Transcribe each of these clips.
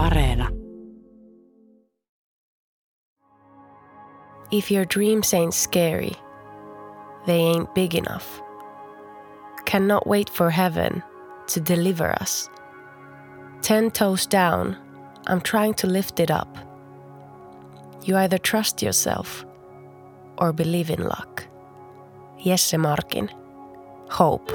Areena. If your dreams ain't scary, they ain't big enough. Cannot wait for heaven to deliver us. Ten toes down, I'm trying to lift it up. You either trust yourself or believe in luck. Jesse Markin. Hope.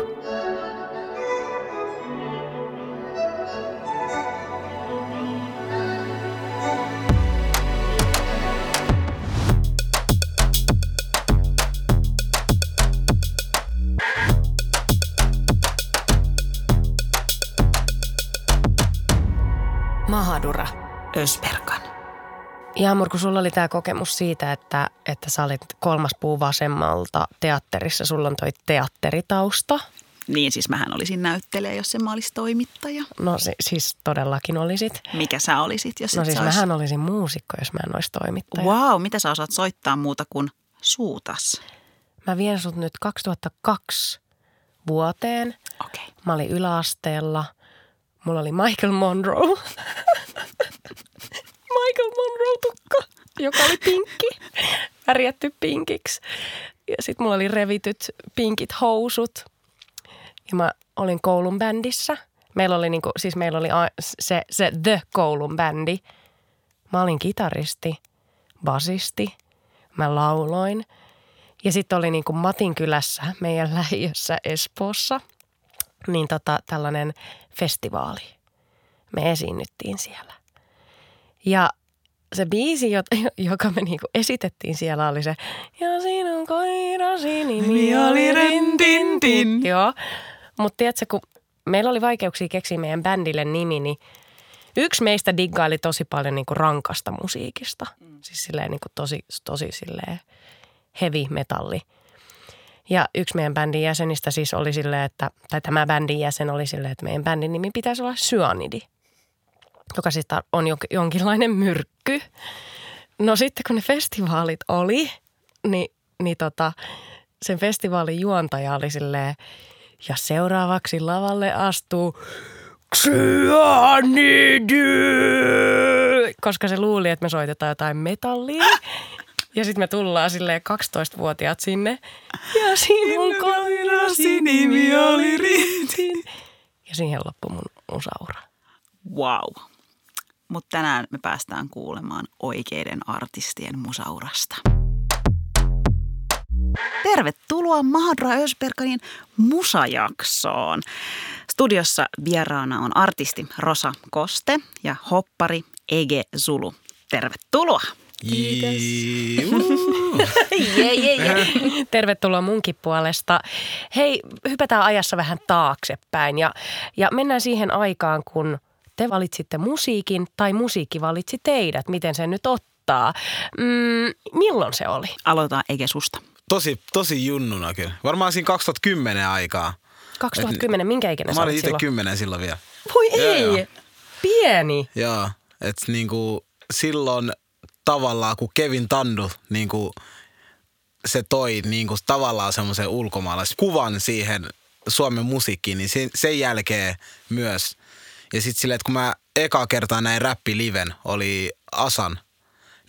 Jaamur, kun sulla oli tämä kokemus siitä, että, että sä olit kolmas puu vasemmalta teatterissa, sulla on toi teatteritausta. Niin, siis mähän olisin näyttelijä, jos en mä olisi toimittaja. No si- siis todellakin olisit. Mikä sä olisit, jos No siis olis... mähän olisin muusikko, jos mä en olisi toimittaja. Wow, mitä sä osaat soittaa muuta kuin suutas? Mä vien sut nyt 2002 vuoteen. Okei. Okay. Mä olin yläasteella. Mulla oli Michael Monroe. Michael Monroe-tukka, joka oli pinkki. Värjätty pinkiksi. Ja sit mulla oli revityt pinkit housut. Ja mä olin koulun bändissä. Meillä oli, niinku, siis meillä oli se, se The koulun bändi. Mä olin kitaristi, basisti. Mä lauloin. Ja sitten oli niinku Matin kylässä, meidän lähiössä Espoossa, niin tota, tällainen festivaali. Me esiinnyttiin siellä. Ja se biisi, joka me niinku esitettiin siellä, oli se Ja sinun koirasi nimi oli Rintintin. Joo, mutta tiedätkö, kun meillä oli vaikeuksia keksiä meidän bändille nimi, niin yksi meistä diggaili tosi paljon niinku rankasta musiikista. Siis silleen niinku tosi, tosi silleen heavy metalli. Ja yksi meidän bändin jäsenistä siis oli silleen, että, tai tämä bändin jäsen oli silleen, että meidän bändin nimi pitäisi olla Cyanidi, joka siis on jon- jonkinlainen myrkky. No sitten kun ne festivaalit oli, niin, niin tota, sen festivaalin juontaja oli silleen, ja seuraavaksi lavalle astuu Cyanidi, koska se luuli, että me soitetaan jotain metallia. Ja sitten me tullaan silleen 12-vuotiaat sinne. Ja sinun koirasi nimi oli Rintin. Ja siihen loppui mun usaura. Wow. Mutta tänään me päästään kuulemaan oikeiden artistien musaurasta. Tervetuloa Mahadra Ösberganin musajaksoon. Studiossa vieraana on artisti Rosa Koste ja hoppari Ege Zulu. Tervetuloa. Kiitos. Juu. Jee, jee, jee. Tervetuloa munkin puolesta. Hei, hypätään ajassa vähän taaksepäin ja, ja mennään siihen aikaan, kun te valitsitte musiikin tai musiikki valitsi teidät. Miten se nyt ottaa? Mm, milloin se oli? Aloitetaan Ege susta. Tosi, tosi junnuna kyllä. Varmaan siinä 2010 aikaa. 2010, minkä ikäinen Mä olin itse silloin? kymmenen silloin vielä. Voi Joo, ei, joo. pieni. Joo, että niinku silloin tavallaan kun Kevin Tandu niinku se toi niinku tavallaan semmoisen ulkomaalaiskuvan siihen Suomen musiikkiin, niin sen, sen jälkeen myös. Ja sitten silleen, että kun mä eka kertaa näin räppi liven, oli Asan,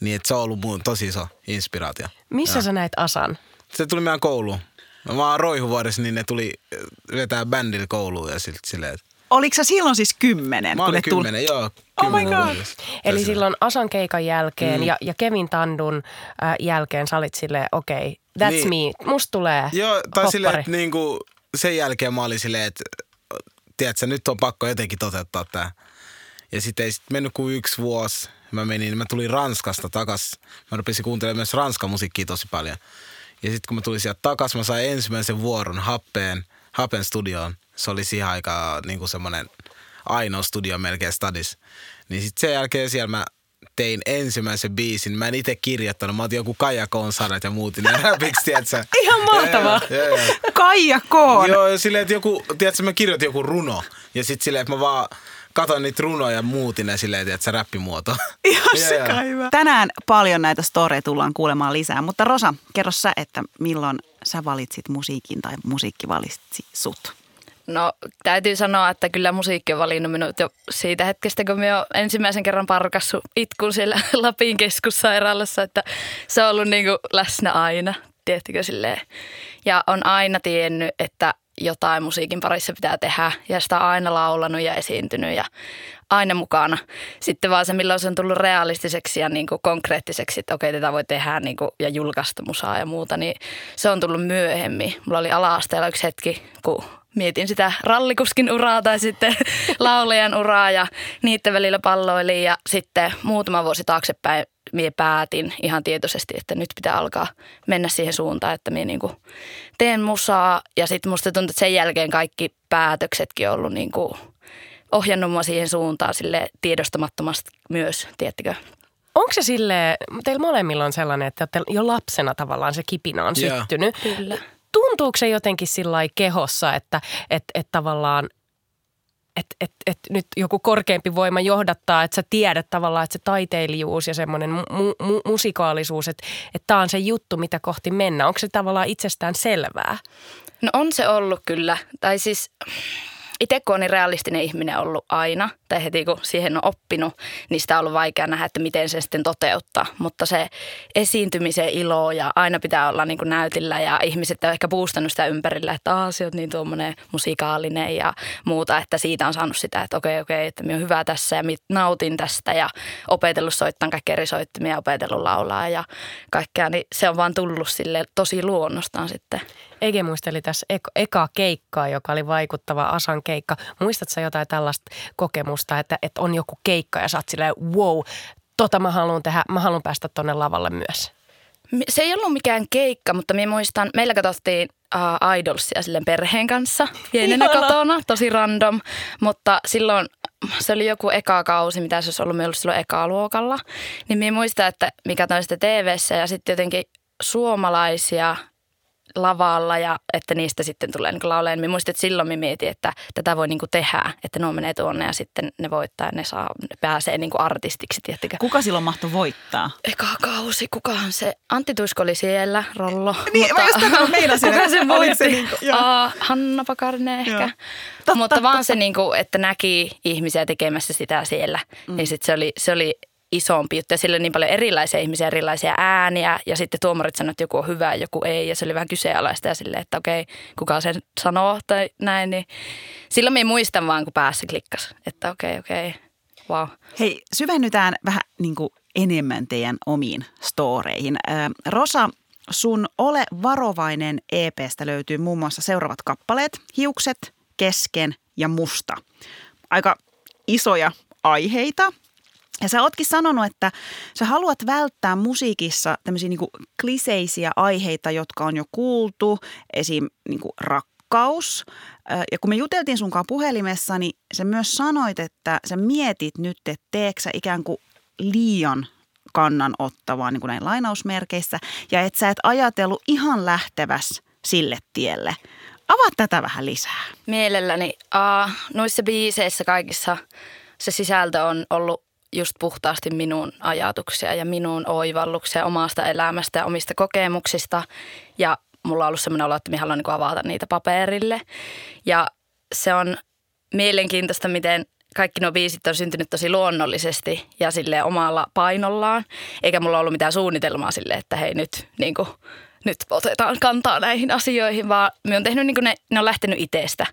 niin että se on ollut mun tosi iso inspiraatio. Missä sä näit Asan? Se tuli meidän kouluun. Mä vaan roihuvuodessa, niin ne tuli vetää bändillä kouluun ja sitten silleen, että Oliko sä silloin siis kymmenen? mä kun olin tuli? kymmenen, joo. Oh my kymmenen God. vuodessa. Eli silloin Asan keikan jälkeen mm. ja, ja Kevin Tandun äh, jälkeen sä olit silleen, okei, okay, that's Niin. me, musta tulee Joo, tai hoppari. silleen, että niinku, sen jälkeen mä olin silleen, että tiedätkö, nyt on pakko jotenkin toteuttaa tämä. Ja sitten ei sit mennyt kuin yksi vuosi. Mä menin, mä tulin Ranskasta takas. Mä rupesin kuuntelemaan myös ranskan musiikkia tosi paljon. Ja sitten kun mä tulin sieltä takas, mä sain ensimmäisen vuoron Happeen, Happen studioon. Se oli siihen aikaan niinku semmoinen ainoa studio melkein stadis. Niin sitten sen jälkeen siellä mä tein ensimmäisen biisin. Mä en itse kirjoittanut. Mä otin joku Kaija Koon sanat ja muutin ne räpiksi, tiedätkö? Ihan mahtavaa. Joo, joo, joo. Kaija Koon. Joo, ja silleen, että joku, tiedätkö, mä kirjoitin joku runo. Ja sitten silleen, että mä vaan katon niitä runoja ja muutin ne silleen, että se räppimuoto. Ihan sika joo. hyvä. Tänään paljon näitä storeja tullaan kuulemaan lisää, mutta Rosa, kerro sä, että milloin sä valitsit musiikin tai musiikki valitsi sut? No täytyy sanoa, että kyllä musiikki on valinnut minut jo siitä hetkestä, kun minä olen ensimmäisen kerran parkassu itkun siellä Lapin keskussairaalassa, että se on ollut niin kuin läsnä aina, tiettikö silleen. Ja on aina tiennyt, että jotain musiikin parissa pitää tehdä ja sitä aina laulanut ja esiintynyt ja aina mukana. Sitten vaan se, milloin se on tullut realistiseksi ja niin kuin konkreettiseksi, että okei, tätä voi tehdä niin kuin, ja julkaista musaa ja muuta, niin se on tullut myöhemmin. Mulla oli ala-asteella yksi hetki, kun mietin sitä rallikuskin uraa tai sitten laulajan uraa ja niiden välillä palloilin ja sitten muutama vuosi taaksepäin minä päätin ihan tietoisesti, että nyt pitää alkaa mennä siihen suuntaan, että minä niin teen musaa ja sitten musta tuntuu, että sen jälkeen kaikki päätöksetkin on ollut niin kuin ohjannut mua siihen suuntaan sille tiedostamattomasti myös, tiettikö? Onko se sille, teillä molemmilla on sellainen, että jo lapsena tavallaan se kipinä on yeah. syttynyt. Kyllä. Tuntuuko se jotenkin sillä kehossa, että et, et tavallaan että et, et nyt joku korkeampi voima johdattaa, että sä tiedät tavallaan, että se taiteilijuus ja semmoinen mu- mu- musikaalisuus, että et tämä on se juttu, mitä kohti mennä. Onko se tavallaan itsestään selvää? No on se ollut kyllä. Tai siis itse kun on niin realistinen ihminen ollut aina, tai heti kun siihen on oppinut, niin sitä on ollut vaikea nähdä, että miten se sitten toteuttaa. Mutta se esiintymisen ilo ja aina pitää olla niin kuin näytillä ja ihmiset on ehkä puustanut sitä ympärillä, että Aa, on niin tuommoinen musikaalinen ja muuta, että siitä on saanut sitä, että okei, okei, että minä olen hyvä tässä ja nautin tästä ja opetellut soittamaan kaikkia eri soittimia ja opetellut laulaa ja kaikkea, niin se on vaan tullut sille tosi luonnostaan sitten. Ege muisteli tässä eka, eka keikkaa, joka oli vaikuttava Asan keikka. Muistatko jotain tällaista kokemusta, että, että on joku keikka ja sä oot silleen, wow, tota mä haluan tehdä, mä haluan päästä tonne lavalle myös? Se ei ollut mikään keikka, mutta minä muistan, meillä katsottiin uh, Idolsia silleen perheen kanssa pienenä kotona, tosi random, mutta silloin se oli joku eka kausi, mitä se olisi ollut, ollut silloin eka luokalla, niin minä muistan, että mikä on sitten tv ja sitten jotenkin suomalaisia lavalla ja että niistä sitten tulee niin lauleen. Mä muistin, että silloin mä mietin, että tätä voi niin tehdä, että ne menee tuonne ja sitten ne voittaa ja ne, saa, ne pääsee niin artistiksi. Tiettikö? Kuka silloin mahtoi voittaa? Eka kausi, kukahan se? Antti Tuisko oli siellä, Rollo. Niin, mutta, mä just meinasin. kuka se voitti? Se niin kuin, uh, Hanna Pakarinen ehkä. Totta, mutta vaan totta. se, niin kuin, että näki ihmisiä tekemässä sitä siellä. Mm. Niin sit se oli, se oli isompi juttu ja sillä oli niin paljon erilaisia ihmisiä, erilaisia ääniä ja sitten tuomarit sanoivat, että joku on hyvä ja joku ei ja se oli vähän kyseenalaista ja silleen, että okei, kuka sen sanoo tai näin, niin silloin minä muistan vaan, kun päässä klikkas, että okei, okei, wow. Hei, syvennytään vähän niin kuin enemmän teidän omiin storeihin. Rosa, sun Ole varovainen EPstä löytyy muun muassa seuraavat kappaleet, hiukset, kesken ja musta. Aika isoja aiheita, ja sä ootkin sanonut, että sä haluat välttää musiikissa tämmöisiä niin kliseisiä aiheita, jotka on jo kuultu, esim. Niin rakkaus. Ja kun me juteltiin sunkaan puhelimessa, niin sä myös sanoit, että sä mietit nyt, että teekö sä ikään kuin liian kannanottavaa niin kuin näin lainausmerkeissä, ja että sä et ajatellut ihan lähteväs sille tielle. Avaa tätä vähän lisää. Mielelläni. Uh, noissa biiseissä kaikissa se sisältö on ollut just puhtaasti minun ajatuksia ja minun oivalluksia omasta elämästä ja omista kokemuksista. Ja mulla on ollut sellainen olo, että minä haluan niin avata niitä paperille. Ja se on mielenkiintoista, miten kaikki nuo biisit on syntynyt tosi luonnollisesti ja sille omalla painollaan. Eikä mulla ollut mitään suunnitelmaa sille, että hei nyt niin kuin, nyt otetaan kantaa näihin asioihin, vaan me on tehnyt niin kuin ne, ne on lähtenyt itsestä.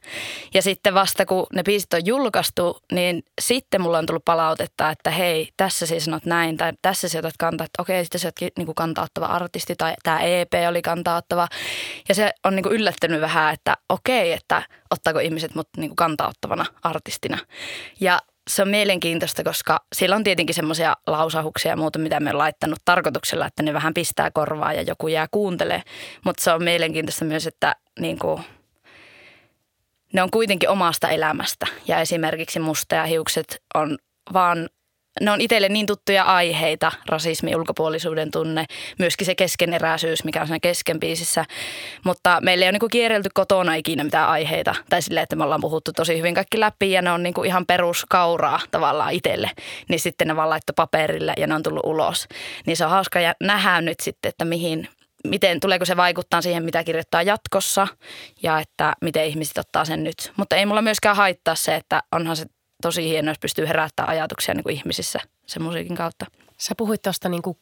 Ja sitten vasta kun ne biisit on julkaistu, niin sitten mulla on tullut palautetta, että hei, tässä siis sanot näin, tai tässä sä otat kantaa, että okei, sitten sä ootkin niin kuin kantauttava artisti, tai tämä EP oli kantauttava. Ja se on niin kuin yllättänyt vähän, että okei, että ottaako ihmiset mut niin kuin kantauttavana artistina. Ja se on mielenkiintoista, koska siellä on tietenkin semmoisia lausahuksia ja muuta, mitä me on laittanut tarkoituksella, että ne vähän pistää korvaa ja joku jää kuuntelee. Mutta se on mielenkiintoista myös, että niin kuin, ne on kuitenkin omasta elämästä. Ja esimerkiksi musta ja hiukset on vaan ne on itselle niin tuttuja aiheita, rasismi, ulkopuolisuuden tunne, myöskin se keskeneräisyys, mikä on siinä keskenpiisissä. Mutta meillä ei ole niin kierrelty kotona ikinä mitään aiheita. Tai silleen, että me ollaan puhuttu tosi hyvin kaikki läpi ja ne on niin ihan peruskauraa tavallaan itselle. Niin sitten ne vaan laittoi paperille ja ne on tullut ulos. Niin se on hauska ja nähdään nyt sitten, että mihin, miten, tuleeko se vaikuttaa siihen, mitä kirjoittaa jatkossa ja että miten ihmiset ottaa sen nyt. Mutta ei mulla myöskään haittaa se, että onhan se tosi hienoa, jos pystyy herättämään ajatuksia niin kuin ihmisissä sen musiikin kautta. Sä puhuit tuosta niinku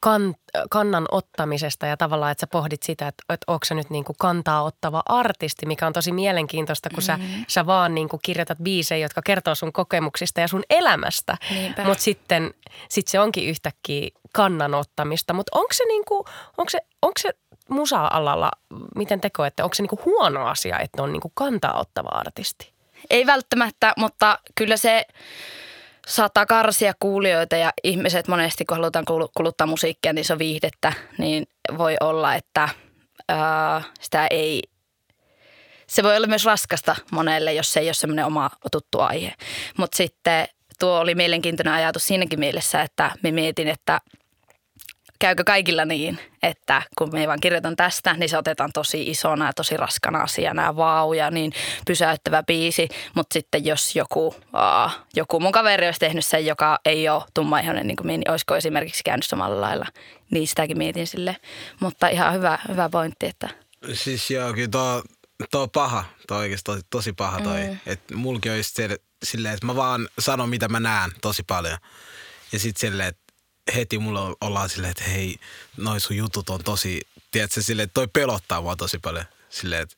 kan, kannan ottamisesta ja tavallaan, että sä pohdit sitä, että, että onko se nyt niinku kantaa ottava artisti, mikä on tosi mielenkiintoista, kun mm-hmm. sä, sä vaan niinku kirjoitat biisejä, jotka kertoo sun kokemuksista ja sun elämästä. Mutta sitten sit se onkin yhtäkkiä kannan ottamista. Mutta onko se, niinku, onko se, onko se musa-alalla, miten te koette, onko se niinku huono asia, että on niinku kantaa ottava artisti? Ei välttämättä, mutta kyllä se saattaa karsia kuulijoita ja ihmiset monesti, kun halutaan kuluttaa musiikkia, niin se on viihdettä, niin voi olla, että ää, sitä ei, se voi olla myös raskasta monelle, jos se ei ole semmoinen oma tuttu aihe. Mutta sitten tuo oli mielenkiintoinen ajatus siinäkin mielessä, että me mietin, että – käykö kaikilla niin, että kun me vaan kirjoitan tästä, niin se otetaan tosi isona ja tosi raskana asiana ja vau ja niin pysäyttävä biisi. Mutta sitten jos joku, aa, joku mun kaveri olisi tehnyt sen, joka ei ole tummaihoinen niin kuin minä, niin olisiko esimerkiksi käynyt samalla lailla. Niin sitäkin mietin sille. Mutta ihan hyvä, hyvä pointti, että... Siis joo, kyllä tuo, tuo paha, tuo oikeasti tosi, tosi paha toi. Mm. Että mulki olisi silleen, että mä vaan sanon mitä mä näen tosi paljon. Ja sitten silleen, että heti mulla ollaan silleen, että hei, noin sun jutut on tosi, tiedätkö, silleen, toi pelottaa mua tosi paljon. Silleen, että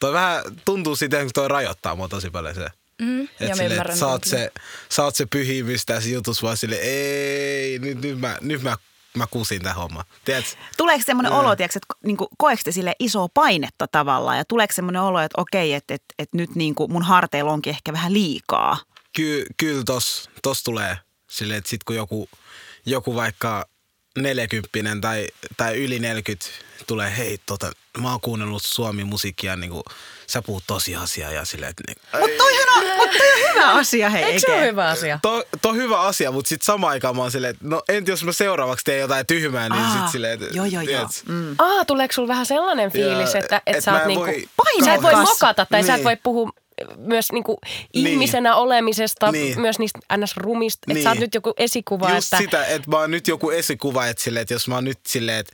toi vähän tuntuu siitä, että toi rajoittaa mua tosi paljon se. Mm, että silleen, että sä oot se, sä oot se pyhimys tässä jutussa vaan silleen, ei, nyt, nyt mä, nyt mä mä kusin tämän homman. Tiedätkö? Tuleeko semmoinen mm. olo, tiedätkö, että niin koetko te sille isoa painetta tavallaan ja tuleeko semmoinen olo, että okei, että, että, että nyt niin kuin mun harteilla onkin ehkä vähän liikaa? Ky, kyllä tos, tos tulee silleen, että sit kun joku – joku vaikka 40 tai, tai yli 40 tulee, hei, tota, mä oon kuunnellut Suomi-musiikkia, niin kuin, sä puhut tosiasiaa ja silleen, että... Niin, mutta toihan on, mut toi on hyvä asia, hei. Eikö se ole hyvä asia? To, to on hyvä asia, mutta sitten samaan aikaan mä oon silleen, että no entä jos mä seuraavaksi teen jotain tyhmää, niin sitten silleen, että... Joo, joo, joo. Mm. Aa, tuleeko sulla vähän sellainen fiilis, ja, että, että et sä oot niinku... Sä et voi mokata tai niin. sä et niin. voi puhua myös niinku niin. ihmisenä olemisesta, niin. myös niistä ns-rumista, niin. että sä oot niin. nyt joku esikuva. Just että... sitä, että mä oon nyt joku esikuva, että, sille, että jos mä oon nyt silleen, että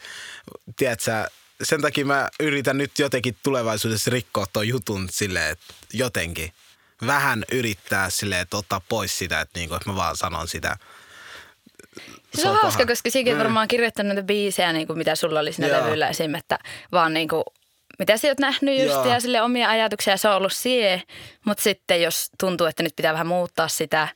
tiedätkö, sen takia mä yritän nyt jotenkin tulevaisuudessa rikkoa tuon jutun silleen, että jotenkin vähän yrittää silleen, että ottaa pois sitä, että, niinku, että mä vaan sanon sitä. Se, se on, on hauska, koska siinäkin mm. varmaan kirjoittanut näitä biisejä, niin kuin mitä sulla oli siinä levyllä esim. että vaan niin kuin mitä sä oot nähnyt just Joo. ja sille omia ajatuksia, se on ollut sie. Mutta sitten jos tuntuu, että nyt pitää vähän muuttaa sitä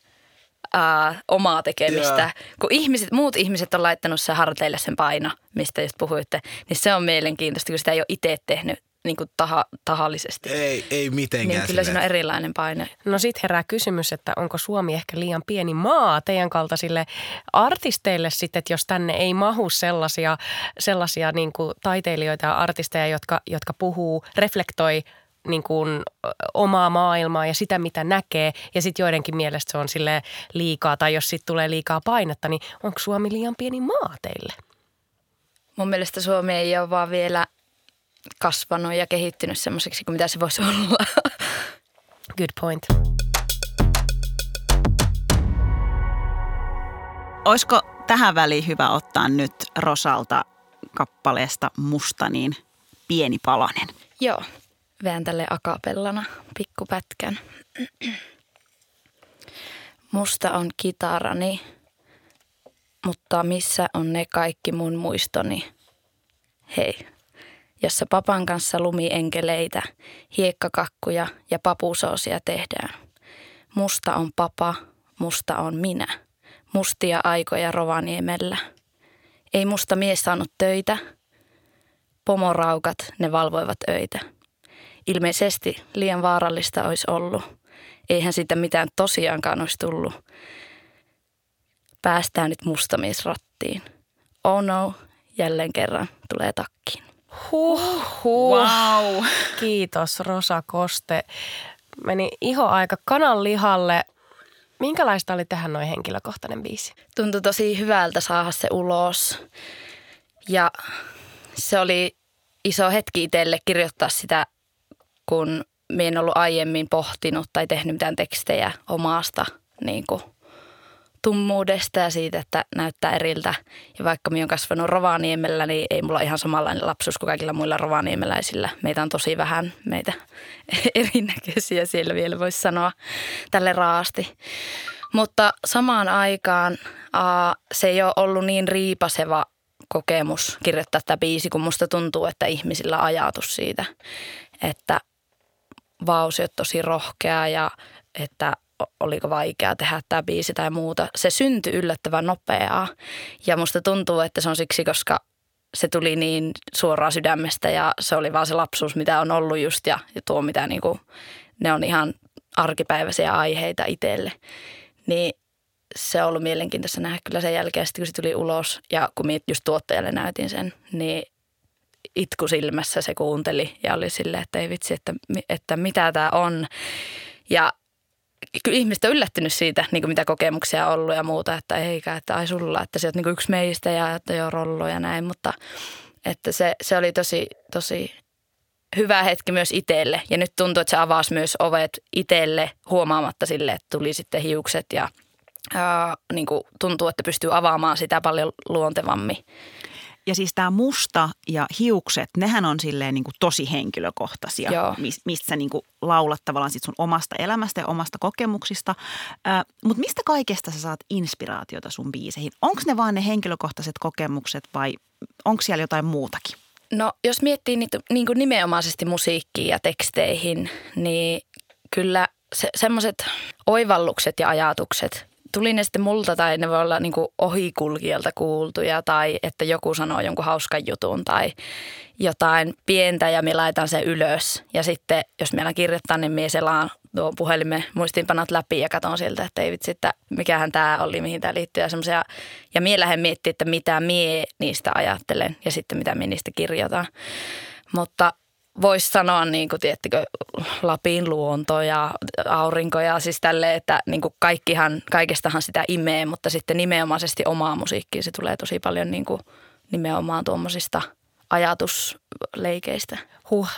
uh, omaa tekemistä, Joo. kun ihmiset, muut ihmiset on laittanut sen harteille sen paino, mistä just puhuitte, niin se on mielenkiintoista, kun sitä ei ole itse tehnyt niin kuin taha, tahallisesti. Ei, ei mitenkään. Niin kyllä siinä on erilainen paine. No sit herää kysymys, että onko Suomi ehkä liian pieni maa teidän kaltaisille artisteille sitten, että jos tänne ei mahu sellaisia, sellaisia niin kuin taiteilijoita ja artisteja, jotka, jotka puhuu, reflektoi niin kuin omaa maailmaa ja sitä, mitä näkee. Ja sitten joidenkin mielestä se on sille liikaa, tai jos sitten tulee liikaa painetta, niin onko Suomi liian pieni maa teille? Mun mielestä Suomi ei ole vaan vielä kasvanut ja kehittynyt semmoiseksi kuin mitä se voisi olla. Good point. Olisiko tähän väliin hyvä ottaa nyt Rosalta kappaleesta Musta niin pieni palanen? Joo, veän tälle akapellana pikkupätkän. Musta on kitarani, mutta missä on ne kaikki mun muistoni? Hei, jossa papan kanssa lumienkeleitä, hiekkakakkuja ja papusoosia tehdään. Musta on papa, musta on minä. Mustia aikoja Rovaniemellä. Ei musta mies saanut töitä. Pomoraukat, ne valvoivat öitä. Ilmeisesti liian vaarallista olisi ollut. Eihän sitä mitään tosiaankaan olisi tullut. Päästään nyt mustamies rattiin. Oh no, jälleen kerran tulee takkiin. Huh, huh. Wow. Kiitos Rosa Koste. Meni iho aika kananlihalle. Minkälaista oli tähän noin henkilökohtainen biisi? Tuntui tosi hyvältä saada se ulos. Ja se oli iso hetki itselle kirjoittaa sitä, kun me en ollut aiemmin pohtinut tai tehnyt mitään tekstejä omasta niin kuin, tummuudesta ja siitä, että näyttää eriltä. Ja vaikka minä olen kasvanut Rovaniemellä, niin ei mulla ihan samanlainen lapsuus kuin kaikilla muilla rovaniemeläisillä. Meitä on tosi vähän, meitä erinäköisiä siellä vielä voisi sanoa tälle raasti. Mutta samaan aikaan aa, se ei ole ollut niin riipaseva kokemus kirjoittaa tämä biisi, kun musta tuntuu, että ihmisillä ajatus siitä, että vausi on tosi rohkea ja että oliko vaikea tehdä tämä biisi tai muuta. Se syntyi yllättävän nopeaa ja musta tuntuu, että se on siksi, koska se tuli niin suoraan sydämestä ja se oli vaan se lapsuus, mitä on ollut just ja, ja tuo mitä niinku, ne on ihan arkipäiväisiä aiheita itselle. Niin se on ollut mielenkiintoista nähdä kyllä sen jälkeen, sitten kun se tuli ulos ja kun just tuottajalle näytin sen, niin itku silmässä se kuunteli ja oli silleen, että ei vitsi, että, että mitä tämä on. Ja kyllä ihmiset on yllättynyt siitä, niin kuin mitä kokemuksia on ollut ja muuta, että eikä, että ai sulla, että sä oot niin yksi meistä ja että joo rollo ja näin, mutta että se, se oli tosi, tosi hyvä hetki myös itselle ja nyt tuntuu, että se avasi myös ovet itselle huomaamatta sille, että tuli sitten hiukset ja ää, niin kuin tuntuu, että pystyy avaamaan sitä paljon luontevammin. Ja siis tämä musta ja hiukset, nehän on silleen niin kuin tosi henkilökohtaisia, Joo. mistä sä niin kuin laulat tavallaan sit sun omasta elämästä ja omasta kokemuksista. Äh, Mutta mistä kaikesta sä saat inspiraatiota sun biiseihin? Onko ne vaan ne henkilökohtaiset kokemukset vai onko siellä jotain muutakin? No jos miettii niitä, niin kuin nimenomaisesti musiikkiin ja teksteihin, niin kyllä se, semmoiset oivallukset ja ajatukset, tuli ne sitten multa tai ne voi olla niin kuin ohikulkijalta kuultuja tai että joku sanoo jonkun hauskan jutun tai jotain pientä ja me laitan sen ylös. Ja sitten jos meillä kirjoittaa, niin minä selaan tuo puhelimen muistiinpanot läpi ja katson sieltä, että ei vitsi, että mikähän tämä oli, mihin tämä liittyy. Ja, semmoisia, ja mie lähden miettimään, että mitä mie niistä ajattelen ja sitten mitä mie niistä kirjoitan. Mutta voisi sanoa, niin kuin, tiettikö, Lapin luonto ja aurinko ja siis tälle, että niin kuin kaikkihan, kaikestahan sitä imee, mutta sitten nimenomaisesti omaa musiikkiin se tulee tosi paljon niin kuin nimenomaan tuommoisista ajatusleikeistä. Huh.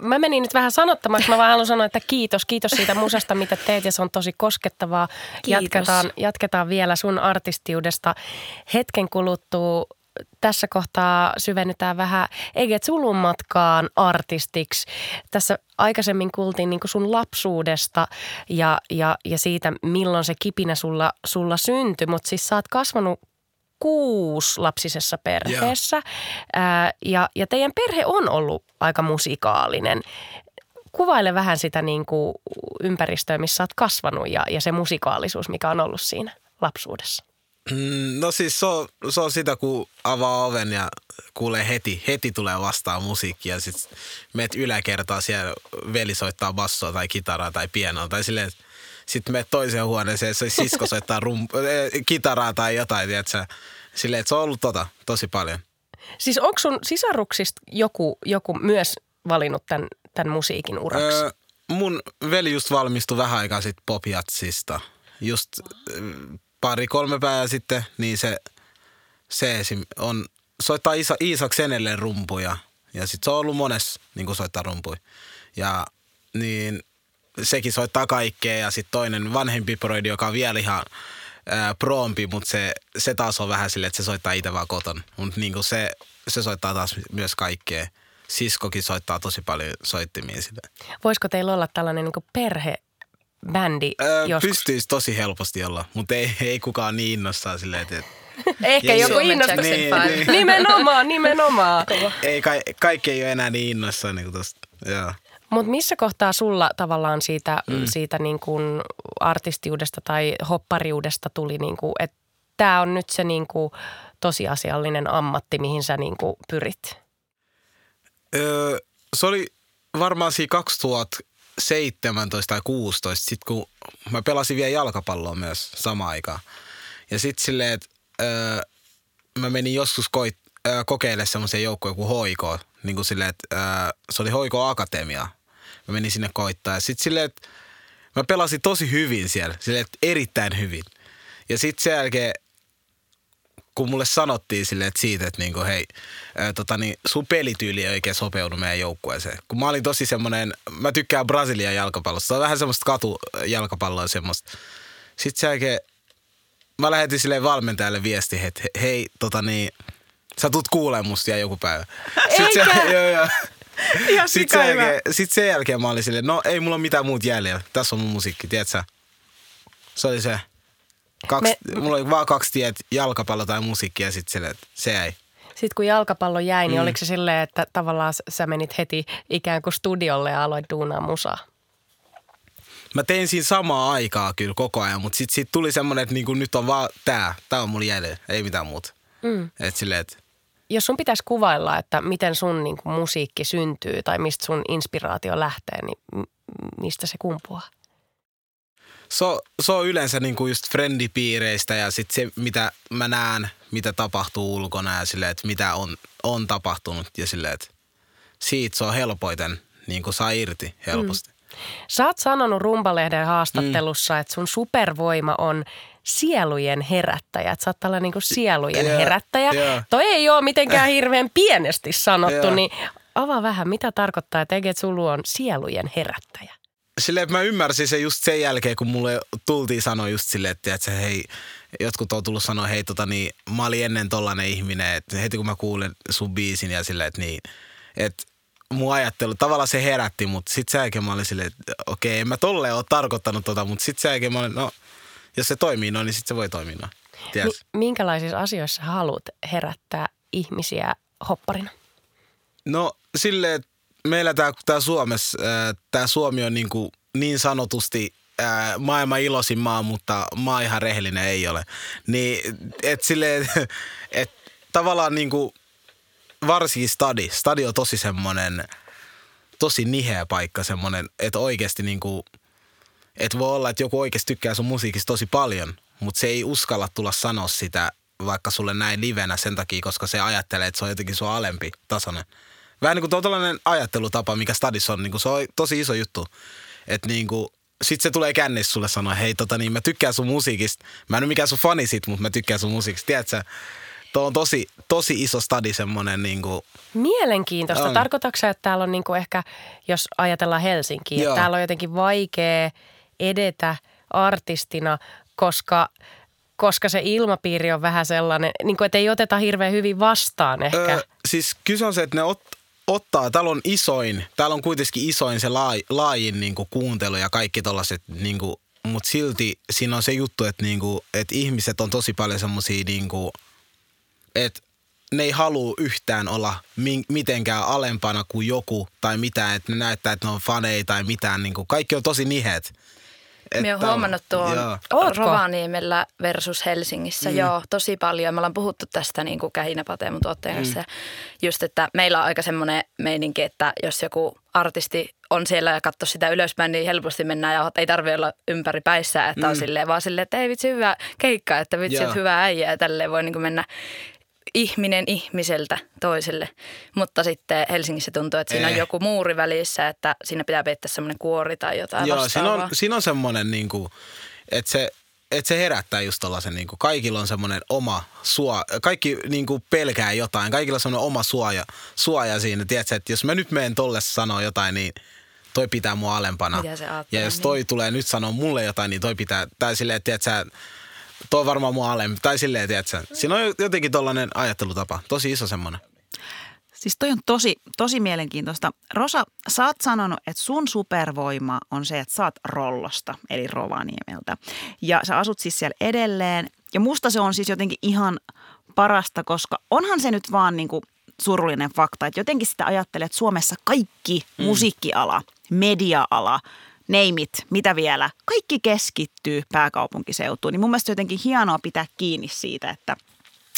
Mä menin nyt vähän sanottamaan, mä vaan haluan sanoa, että kiitos, kiitos siitä musasta, mitä teet ja se on tosi koskettavaa. Kiitos. Jatketaan, jatketaan vielä sun artistiudesta hetken kuluttua tässä kohtaa syvennytään vähän Eget Sulun matkaan artistiksi. Tässä aikaisemmin kuultiin niin sun lapsuudesta ja, ja, ja siitä, milloin se kipinä sulla, sulla syntyi, mutta siis sä oot kasvanut lapsisessa perheessä Ää, ja, ja teidän perhe on ollut aika musikaalinen. Kuvaile vähän sitä niin kuin ympäristöä, missä oot kasvanut ja, ja se musikaalisuus, mikä on ollut siinä lapsuudessa. Mm, no siis se on, se on sitä, kun avaa oven ja kuulee heti, heti tulee vastaan musiikki ja sitten meet yläkertaa siellä veli soittaa bassoa tai kitaraa tai pianoa tai silleen, sitten meet toiseen huoneeseen, se sisko soittaa rum, äh, kitaraa tai jotain, tiedätkö? Silleen, että se on ollut tota tosi paljon. Siis onko sun sisaruksista joku, joku myös valinnut tämän, tämän musiikin uraksi? Öö, mun veli just valmistui vähän aikaa sitten popjatsista. Just pari-kolme päivää sitten, niin se, se esim. on, soittaa Isa, Iisak Senelle rumpuja. Ja sitten se on ollut monessa niin kuin soittaa rumpuja. Ja niin sekin soittaa kaikkea ja sitten toinen vanhempi proidi, joka on vielä ihan ää, proompi, mutta se, se taas on vähän silleen, että se soittaa itse vaan koton. Mutta niin se, se soittaa taas myös kaikkea. Siskokin soittaa tosi paljon soittimia sitä. Voisiko teillä olla tällainen niin perhe bändi öö, joskus? Pystyisi tosi helposti olla, mutta ei, ei kukaan niin innossaan silleen, että Ehkä joku innostus. Niin, niin. Nimenomaan, nimenomaan. Ei, ka- kaikki ei ole enää niin innossaan niin tosta. Joo. Mutta missä kohtaa sulla tavallaan siitä, mm. siitä niin kuin artistiudesta tai hoppariudesta tuli, niin kuin, että tämä on nyt se niin kuin tosiasiallinen ammatti, mihin sä niin kuin pyrit? Öö, se oli varmaan siinä 2017 tai 16, sit kun mä pelasin vielä jalkapalloa myös samaan aikaan. Ja sitten silleen, että öö, mä menin joskus koit, öö, kokeilemaan semmoisen joukkueen kuin Hoiko. Niin kuin silleen, että öö, se oli Hoiko Akatemia mä menin sinne koittaa. Ja sitten silleen, että mä pelasin tosi hyvin siellä, silleen, että erittäin hyvin. Ja sitten sen jälkeen, kun mulle sanottiin silleen, että siitä, että niinku, hei, ää, tota, niin sun pelityyli ei oikein sopeudu meidän joukkueeseen. Kun mä olin tosi semmoinen, mä tykkään Brasilian jalkapallosta. Se on vähän semmoista katujalkapalloa semmoista. Sitten sen jälkeen mä lähetin sille valmentajalle viesti, että hei, tota niin, sä tulet kuulemaan musta ja joku päivä. Sitten Eikä. se, joo, joo. Ihan Sitten sen, jälkeen, sit sen jälkeen mä olin silleen, no ei mulla ole mitään muuta jäljellä. Tässä on mun musiikki, tiedätkö? Se oli se. Kaksi, Me- mulla oli vaan kaksi tiet, jalkapallo tai musiikki ja sitten että se jäi. Sitten kun jalkapallo jäi, niin mm. oliko se silleen, että tavallaan sä menit heti ikään kuin studiolle ja aloit duunaa musaa? Mä tein siinä samaa aikaa kyllä koko ajan, mutta sitten sit tuli semmoinen, että niinku nyt on vaan tää. Tää on mulla jäljellä, ei mitään muuta. Mm. Et silleen, että Jos sun pitäisi kuvailla, että miten sun niin kuin, musiikki syntyy tai mistä sun inspiraatio lähtee, niin mistä se kumpuaa? Se, on- se on yleensä niinku just friendipiireistä ja sitten se, mitä mä näen, mitä tapahtuu ulkona ja silleen, että mitä on, on tapahtunut ja silleen, että siitä se on helpoiten niin kuin saa irti helposti. Mm. Sä oot sanonut Rumbalehden haastattelussa, mm. että sun supervoima on sielujen herättäjä. Että sä oot tällainen niin kuin sielujen Joo, herättäjä. joo. Toi ei ole mitenkään hirveän pienesti sanottu, Joo. niin avaa vähän, mitä tarkoittaa, että Eget Sulu on sielujen herättäjä. Silleen, että mä ymmärsin se just sen jälkeen, kun mulle tultiin sanoa just silleen, että, että hei, jotkut on tullut sanoa, hei tota niin, mä olin ennen tollanen ihminen, että heti kun mä kuulen sun biisin ja silleen, että niin, että mun ajattelu, tavallaan se herätti, mutta sitten sen jälkeen mä olin silleen, että okei, en mä tolleen ole tarkoittanut tota, mutta sitten sen jälkeen mä olin, no, jos se toimii noin, niin sitten se voi toimia noin. Minkälaisissa asioissa haluat herättää ihmisiä hopparina? No silleen, että meillä tää, tää Suomessa, tää Suomi on niinku niin sanotusti ää, maailman iloisin maa, mutta maa ihan rehellinen ei ole. Niin, et silleen, et tavallaan niinku, varsinkin stadi, stadi on tosi semmonen, tosi niheä paikka semmonen, että oikeasti niinku, että voi olla, että joku oikeasti tykkää sun musiikista tosi paljon, mutta se ei uskalla tulla sanoa sitä vaikka sulle näin livenä sen takia, koska se ajattelee, että se on jotenkin sua alempi tasoinen. Vähän niin kuin tuo tällainen ajattelutapa, mikä stadissa on, niin kuin se on tosi iso juttu. Että niin kuin, sit se tulee kännissä sulle sanoa, hei tota niin, mä tykkään sun musiikista. Mä en ole mikään sun fani sit, mutta mä tykkään sun musiikista. Tiedätkö, tuo on tosi, tosi iso stadi semmonen niin kuin, Mielenkiintoista. On. Tarkoitatko sä, että täällä on niinku ehkä, jos ajatellaan Helsinkiä, että täällä on jotenkin vaikea edetä artistina, koska, koska se ilmapiiri on vähän sellainen, niin kuin, että ei oteta hirveän hyvin vastaan ehkä. Öö, siis kyse on se, että ne ot, ottaa, täällä on isoin, täällä on kuitenkin isoin se laaj, laajin niin kuin kuuntelu ja kaikki tollaset, niin mutta silti siinä on se juttu, että, niin kuin, että ihmiset on tosi paljon semmosia, niin että ne ei halua yhtään olla mitenkään alempana kuin joku tai mitään, että ne näyttää, että ne on faneja tai mitään, niin kuin, kaikki on tosi nihet. Minä olen Että- huomannut tuon. Ootko? Rovaniemellä versus Helsingissä. Mm. Joo, tosi paljon. Me ollaan puhuttu tästä niin kuin Kähinäpate mun tuottajan kanssa. Mm. Just, että meillä on aika semmoinen meininki, että jos joku artisti on siellä ja katsoo sitä ylöspäin, niin helposti mennään ja ei tarvitse olla ympäri päissä, että mm. on silleen vaan silleen, että ei vitsi hyvä keikka, että vitsi että hyvä äijä ja tälleen voi niin kuin mennä ihminen ihmiseltä toiselle. Mutta sitten Helsingissä tuntuu, että siinä Eh. on joku muuri välissä, että siinä pitää peittää semmoinen kuori tai jotain Joo, siinä vastaavaa. on, siinä on semmoinen, niin kuin, että se, että se herättää just tollasen, niin kuin, kaikilla on semmoinen oma suo, kaikki niin kuin pelkää jotain, kaikilla on semmoinen oma suoja, suoja siinä, tiedätkö, että jos mä nyt menen tolle sanoa jotain, niin toi pitää mua alempana. Ja jos toi niin. tulee nyt sanoa mulle jotain, niin toi pitää, tai silleen, että tiedätkö, toi on varmaan mua alempi, tai silleen, tiedätkö, siinä on jotenkin tollainen ajattelutapa, tosi iso semmoinen. Siis toi on tosi, tosi mielenkiintoista. Rosa, sä oot sanonut, että sun supervoima on se, että sä oot Rollosta, eli Rovaniemeltä. Ja sä asut siis siellä edelleen. Ja musta se on siis jotenkin ihan parasta, koska onhan se nyt vaan niin kuin surullinen fakta, että jotenkin sitä ajattelee, että Suomessa kaikki mm. musiikkiala, media-ala, neimit, mitä vielä, kaikki keskittyy pääkaupunkiseutuun. Niin mun mielestä jotenkin hienoa pitää kiinni siitä, että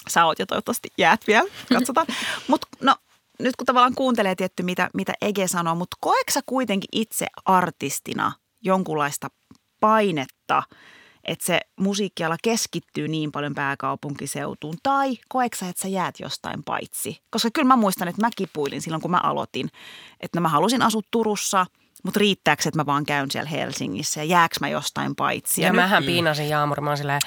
sä oot ja toivottavasti jäät vielä, katsotaan. Mutta no, nyt kun tavallaan kuuntelee tietty, mitä, mitä Ege sanoo, mutta koetko sä kuitenkin itse artistina jonkunlaista painetta, että se musiikkiala keskittyy niin paljon pääkaupunkiseutuun, tai koetko sä, että sä jäät jostain paitsi? Koska kyllä mä muistan, että mä kipuilin silloin, kun mä aloitin, että no mä halusin asua Turussa, mutta riittääkö, että mä vaan käyn siellä Helsingissä ja jääkö mä jostain paitsi? Ja, ja nyt- mähän piinasin Jaamur, mä silleen,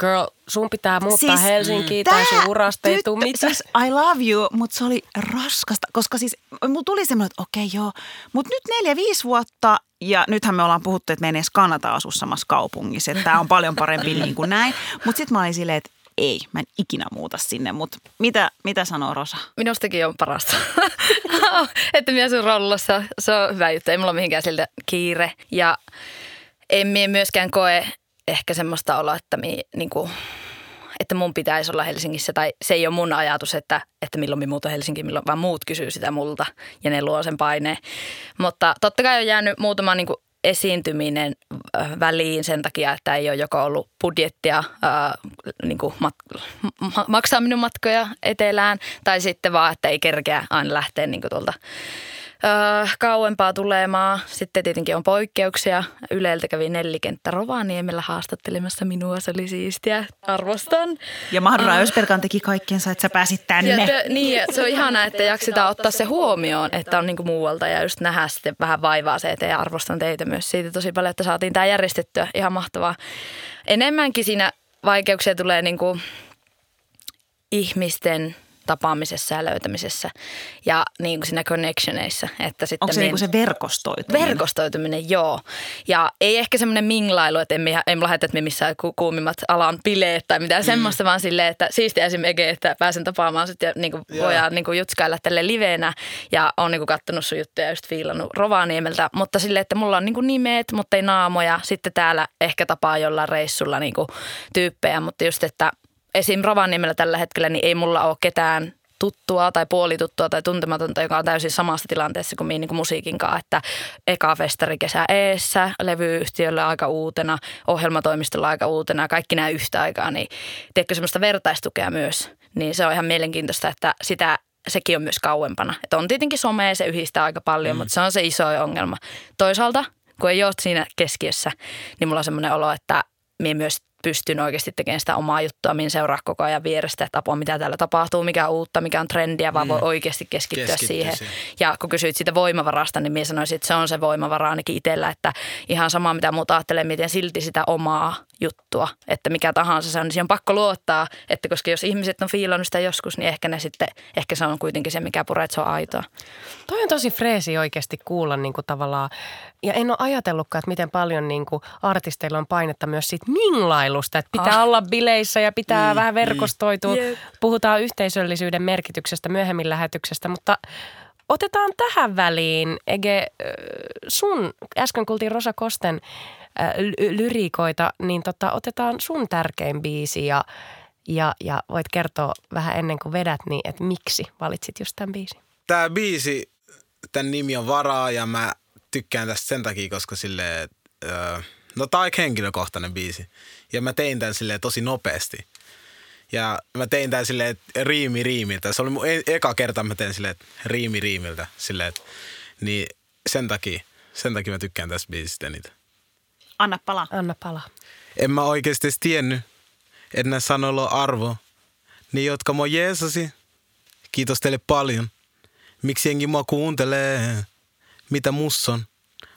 girl, sun pitää muuttaa Siis, Helsinkiin tai sun urasta ei tule mitään. Siis I love you, mutta se oli raskasta, koska siis mulla tuli semmoinen, että okei joo, mutta nyt neljä, viisi vuotta ja nythän me ollaan puhuttu, että me ei edes kannata asua samassa kaupungissa, että tämä on paljon parempi niin kuin näin. Mutta sitten mä olin silleen, että ei, mä en ikinä muuta sinne, mutta mitä, mitä sanoo Rosa? Minustakin on parasta. että minä asun Rollossa. Se on hyvä juttu. Ei mulla ole mihinkään siltä kiire. Ja en minä myöskään koe ehkä semmoista oloa, että, mi, niin kuin, että mun pitäisi olla Helsingissä. Tai se ei ole mun ajatus, että, että milloin minä muuta Helsinkiin, milloin, vaan muut kysyy sitä multa ja ne luo sen paineen. Mutta totta kai on jäänyt muutama niin kuin esiintyminen äh, väliin sen takia, että ei ole joko ollut budjettia äh, niin kuin mat- ma- maksaa minun matkoja etelään, tai sitten vaan, että ei kerkeä aina lähteä niin kuin tuolta äh, kauempaa tulemaan. Sitten tietenkin on poikkeuksia. Yleltä kävi nelikenttä Rovaniemellä haastattelemassa minua. Se oli siistiä. Arvostan. Ja Mahdura Ösperkan teki kaikkensa, että sä pääsit tänne. Ja te, niin, ja se on ihanaa, että jaksetaan ottaa se huomioon, että on niinku muualta ja just nähdä sitten vähän vaivaa se eteen ja arvostan teitä myös siitä tosi paljon, että saatiin tämä järjestettyä. Ihan mahtavaa. Enemmänkin siinä vaikeuksia tulee niinku ihmisten tapaamisessa ja löytämisessä ja niin kuin siinä connectioneissa. Että sitten Onko se mien- niinku se verkostoituminen? Verkostoituminen, joo. Ja ei ehkä semmoinen minglailu, että emme, emme lähetä, että me missään ku- kuumimmat alan bileet tai mitään mm. semmoista, vaan silleen, että siistiä esimerkiksi, että pääsen tapaamaan sitten ja niin kuin Joo. voidaan niin kuin jutskailla tälle liveenä ja on niin kuin kattonut sun juttuja ja just fiilannut Rovaniemeltä. Mutta silleen, että mulla on niin kuin nimet, mutta ei naamoja. Sitten täällä ehkä tapaa jollain reissulla niin kuin tyyppejä, mutta just, että esim. Rovaniemellä tällä hetkellä niin ei mulla ole ketään tuttua tai puolituttua tai tuntematonta, joka on täysin samassa tilanteessa kuin minä niin kuin musiikin kanssa, että eka festari kesä eessä, levyyhtiöllä aika uutena, ohjelmatoimistolla aika uutena, kaikki nämä yhtä aikaa, niin tiedätkö semmoista vertaistukea myös, niin se on ihan mielenkiintoista, että sitä sekin on myös kauempana. Että on tietenkin some, se yhdistää aika paljon, mm. mutta se on se iso ongelma. Toisaalta, kun ei ole siinä keskiössä, niin mulla on semmoinen olo, että minä myös pystyn oikeasti tekemään sitä omaa juttua, minä seuraa koko ajan vierestä, että apua, mitä täällä tapahtuu, mikä on uutta, mikä on trendiä, vaan voi oikeasti keskittyä, Keskittyä siihen. siihen. Ja kun kysyit siitä voimavarasta, niin minä sanoisin, että se on se voimavara ainakin itsellä, että ihan sama mitä muuta ajattelee, miten silti sitä omaa juttua, että mikä tahansa se on, niin siihen on pakko luottaa, että koska jos ihmiset on fiilannut sitä joskus, niin ehkä ne sitten, ehkä se on kuitenkin se, mikä puree, että se on aitoa. Toi on tosi freesi oikeasti kuulla niin kuin tavallaan, ja en ole ajatellutkaan, että miten paljon niin kuin artisteilla on painetta myös siitä minglailusta, että pitää Ah. olla bileissä ja pitää vähän verkostoitua. Jep. Puhutaan yhteisöllisyyden merkityksestä myöhemmin lähetyksestä, mutta otetaan tähän väliin, Ege, sun, äsken kuultiin Rosa Kosten lyriikoita, niin tota, otetaan sun tärkein biisi ja, ja, ja voit kertoa vähän ennen kuin vedät, niin että miksi valitsit just tämän biisin? Tää biisi, tämän nimi on Varaa ja mä tykkään tästä sen takia, koska sille öö, no tää on aika henkilökohtainen biisi. Ja mä tein tän silleen tosi nopeasti. Ja mä tein tän silleen että riimi riimiltä. Se oli mun e- eka kerta, mä tein silleen että riimi riimiltä. Silleen, että, niin sen takia, sen takia mä tykkään tästä biisistä eniten. Anna palaa. Anna palaa. En mä oikeasti edes tiennyt, että näillä sanoilla on arvo. Niin, jotka mua jeesasi, kiitos teille paljon. Miksi jengi mua kuuntelee, mitä mus on?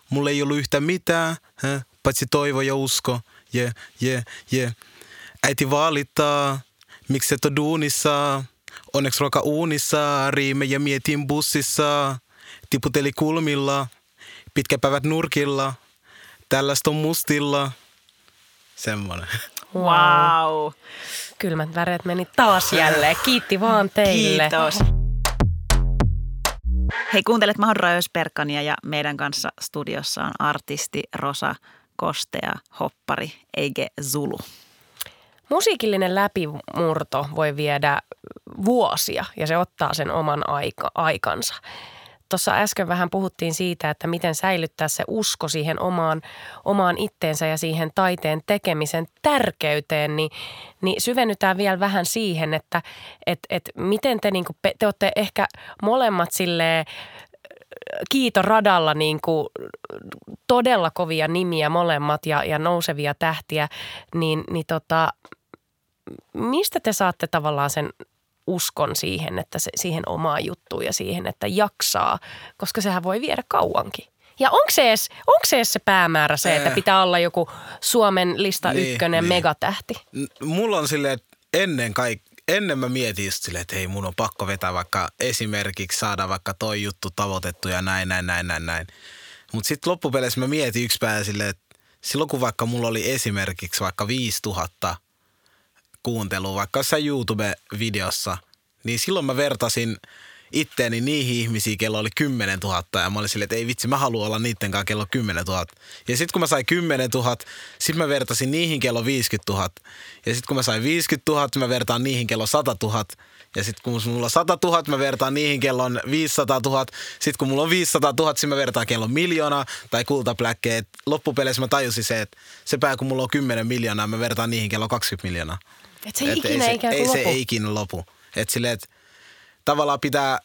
Mulla ei ollut yhtä mitään, hä? Paitsi toivo ja usko. Je, je, je. Äiti valittaa, miksi et ole duunissa? Onneksi ruoka uunissa, riimejä mietin bussissa. Tiputeli kulmilla, pitkäpäivät nurkilla. Tällaista on mustilla. Semmoinen. Wow. Kylmät väreet meni taas jälleen. Kiitti vaan teille. Kiitos. Hei, kuuntelet Mahdra Ösperkania ja meidän kanssa studiossa on artisti Rosa Kostea, hoppari Eige Zulu. Musiikillinen läpimurto voi viedä vuosia ja se ottaa sen oman aika, aikansa. Tuossa äsken vähän puhuttiin siitä, että miten säilyttää se usko siihen omaan, omaan itteensä ja siihen taiteen tekemisen tärkeyteen, niin, niin syvennytään vielä vähän siihen, että et, et miten te, niinku, te olette ehkä molemmat silleen kiitoradalla niin kuin todella kovia nimiä molemmat ja, ja nousevia tähtiä, niin, niin tota, mistä te saatte tavallaan sen uskon siihen, että se, siihen omaan juttuun ja siihen, että jaksaa, koska sehän voi viedä kauankin. Ja onko se edes, onko se, edes se päämäärä se, että Eh. pitää olla joku Suomen lista Niin, ykkönen niin. megatähti? Mulla on silleen, että ennen kaik, ennen mä mietin just silleen, että hei mun on pakko vetää vaikka esimerkiksi saada vaikka toi juttu tavoitettu ja näin, näin, näin, näin, näin. Mutta sitten loppupeleissä mä mietin yksi päivä silleen, että silloin kun vaikka mulla oli esimerkiksi vaikka 5000 kuuntelua vaikka jossain YouTube-videossa, niin silloin mä vertasin itteeni niihin ihmisiin, kello oli 10 000 ja mä olin silleen, että ei vitsi, mä haluan olla niiden kanssa kello 10 000. Ja sitten kun mä sain 10 000, sitten mä vertasin niihin kello 50 000. Ja sitten kun mä sain 50 000, mä vertaan niihin kello 100 000. Ja sitten kun mulla on 100 000, mä vertaan niihin kellon 500 000. Sitten kun mulla on 500 000, sitten mä vertaan kellon miljoona tai kultapläkkeä. Et Loppupeleissä mä tajusin se, että se pää kun mulla on 10 miljoonaa, mä vertaan niihin kello 20 miljoonaa. Et se ei Et ikinä se, ikään ei se lopu. ei ikinä lopu. Et silleen, et tavallaan pitää,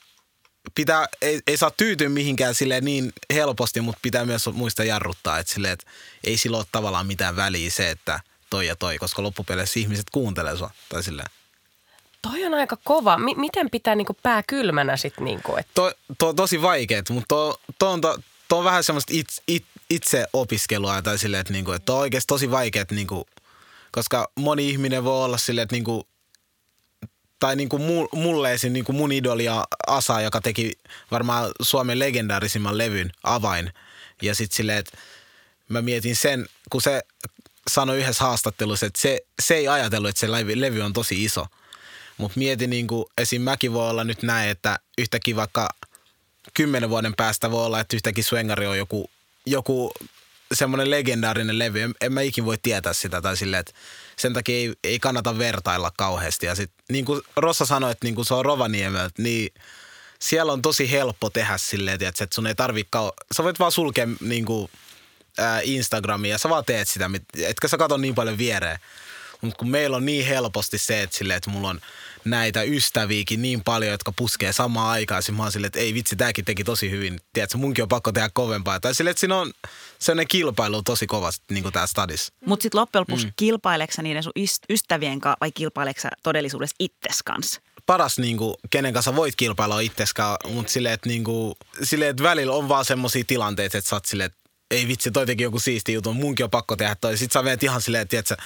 pitää ei, ei saa tyytyä mihinkään silleen niin helposti, mutta pitää myös muistaa jarruttaa. Että silleen, et ei sillä ole tavallaan mitään väliä se, että toi ja toi, koska loppupeleissä ihmiset kuuntelee sua. Tai silleen. Toi on aika kova. M- miten pitää niinku pää kylmänä sitten niinku, että To, to on tosi vaikeet, mutta to, to, on, to, to on vähän semmoista it, it, itse opiskelua tai silleen, että, niinku, että to on oikeasti tosi vaikeet, niinku, koska moni ihminen voi olla silleen, että niinku, tai niinku mu- mulle esim. Niinku mun idoli Asa, joka teki varmaan Suomen legendaarisimman levyn Avain. Ja sitten silleen, että mä mietin sen, kun se sanoi yhdessä haastattelussa, että se, se ei ajatellut, että se levy, levy on tosi iso. Mutta mietin niin kuin, esim. mäkin voi olla nyt näin, että yhtäkkiä vaikka kymmenen vuoden päästä voi olla, että yhtäkkiä Swengari on joku, joku semmoinen legendaarinen levy. En, en mä ikin voi tietää sitä tai silleen, että sen takia ei, ei kannata vertailla kauheasti. Ja sit, niin kuin Rossa sanoi, että niin kuin se on Rovaniemeltä, niin siellä on tosi helppo tehdä silleen, että sun ei tarvitse, kau- sä voit vaan sulkea niin kuin, ää, Instagramia ja sä vaan teet sitä, etkä sä kato niin paljon viereen. Mutta kun meillä on niin helposti se, että, silleen, että mulla on näitä ystäviäkin niin paljon, jotka puskee samaan aikaan. Sitten mä oon silleen, että ei vitsi, tääkin teki tosi hyvin. Tiedätkö, munkin on pakko tehdä kovempaa. Tai silleen, että siinä on sellainen kilpailu tosi kovasti, niin kuin tää stadis. Mutta sitten loppujen lopuksi mm. kilpaileksä niiden sun ystävien kanssa vai kilpaileksä todellisuudessa itses kanssa? paras, niin kuin, kenen kanssa voit kilpailla itseskaan, mutta silleen, että, niin kuin, silleen, että välillä on vaan semmoisia tilanteita, että sä oot silleen, että ei vitsi, toi teki joku siisti juttu, munkin on pakko tehdä toi. Sitten sä menet ihan silleen, että tiedätkö,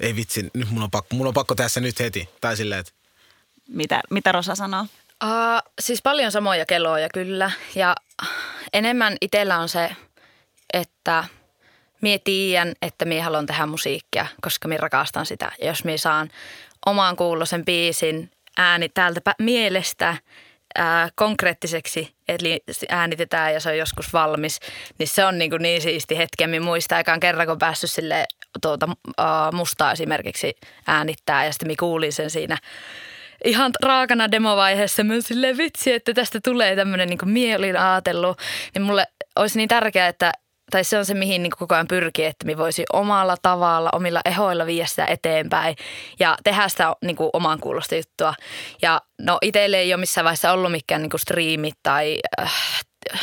ei vitsi, nyt mun on pakko, mun on pakko tehdä se nyt heti. Tai silleen, että Mitä, mitä Rosa sanoo? Uh, siis paljon samoja keloja kyllä ja enemmän itsellä on se, että mie tiedän, että mie haluan tehdä musiikkia, koska minä rakastan sitä. Ja jos minä saan omaan kuulosen biisin ääni täältä mielestä ää, konkreettiseksi, eli äänitetään ja se on joskus valmis, niin se on niin, kuin niin siisti hetki. Minä muistan aikaan kerran, kun päässyt sille tuota, ää, mustaa esimerkiksi äänittää ja sitten minä kuulin sen siinä ihan raakana demovaiheessa myös silleen vitsi, että tästä tulee tämmöinen niin kuin mie niin mulle olisi niin tärkeää, että tai se on se, mihin niin koko ajan pyrkii, että me voisi omalla tavalla, omilla ehoilla viedä sitä eteenpäin ja tehdä sitä niin kuin oman kuulosta juttua. Ja no itselle ei ole missään vaiheessa ollut mikään niin kuin tai äh,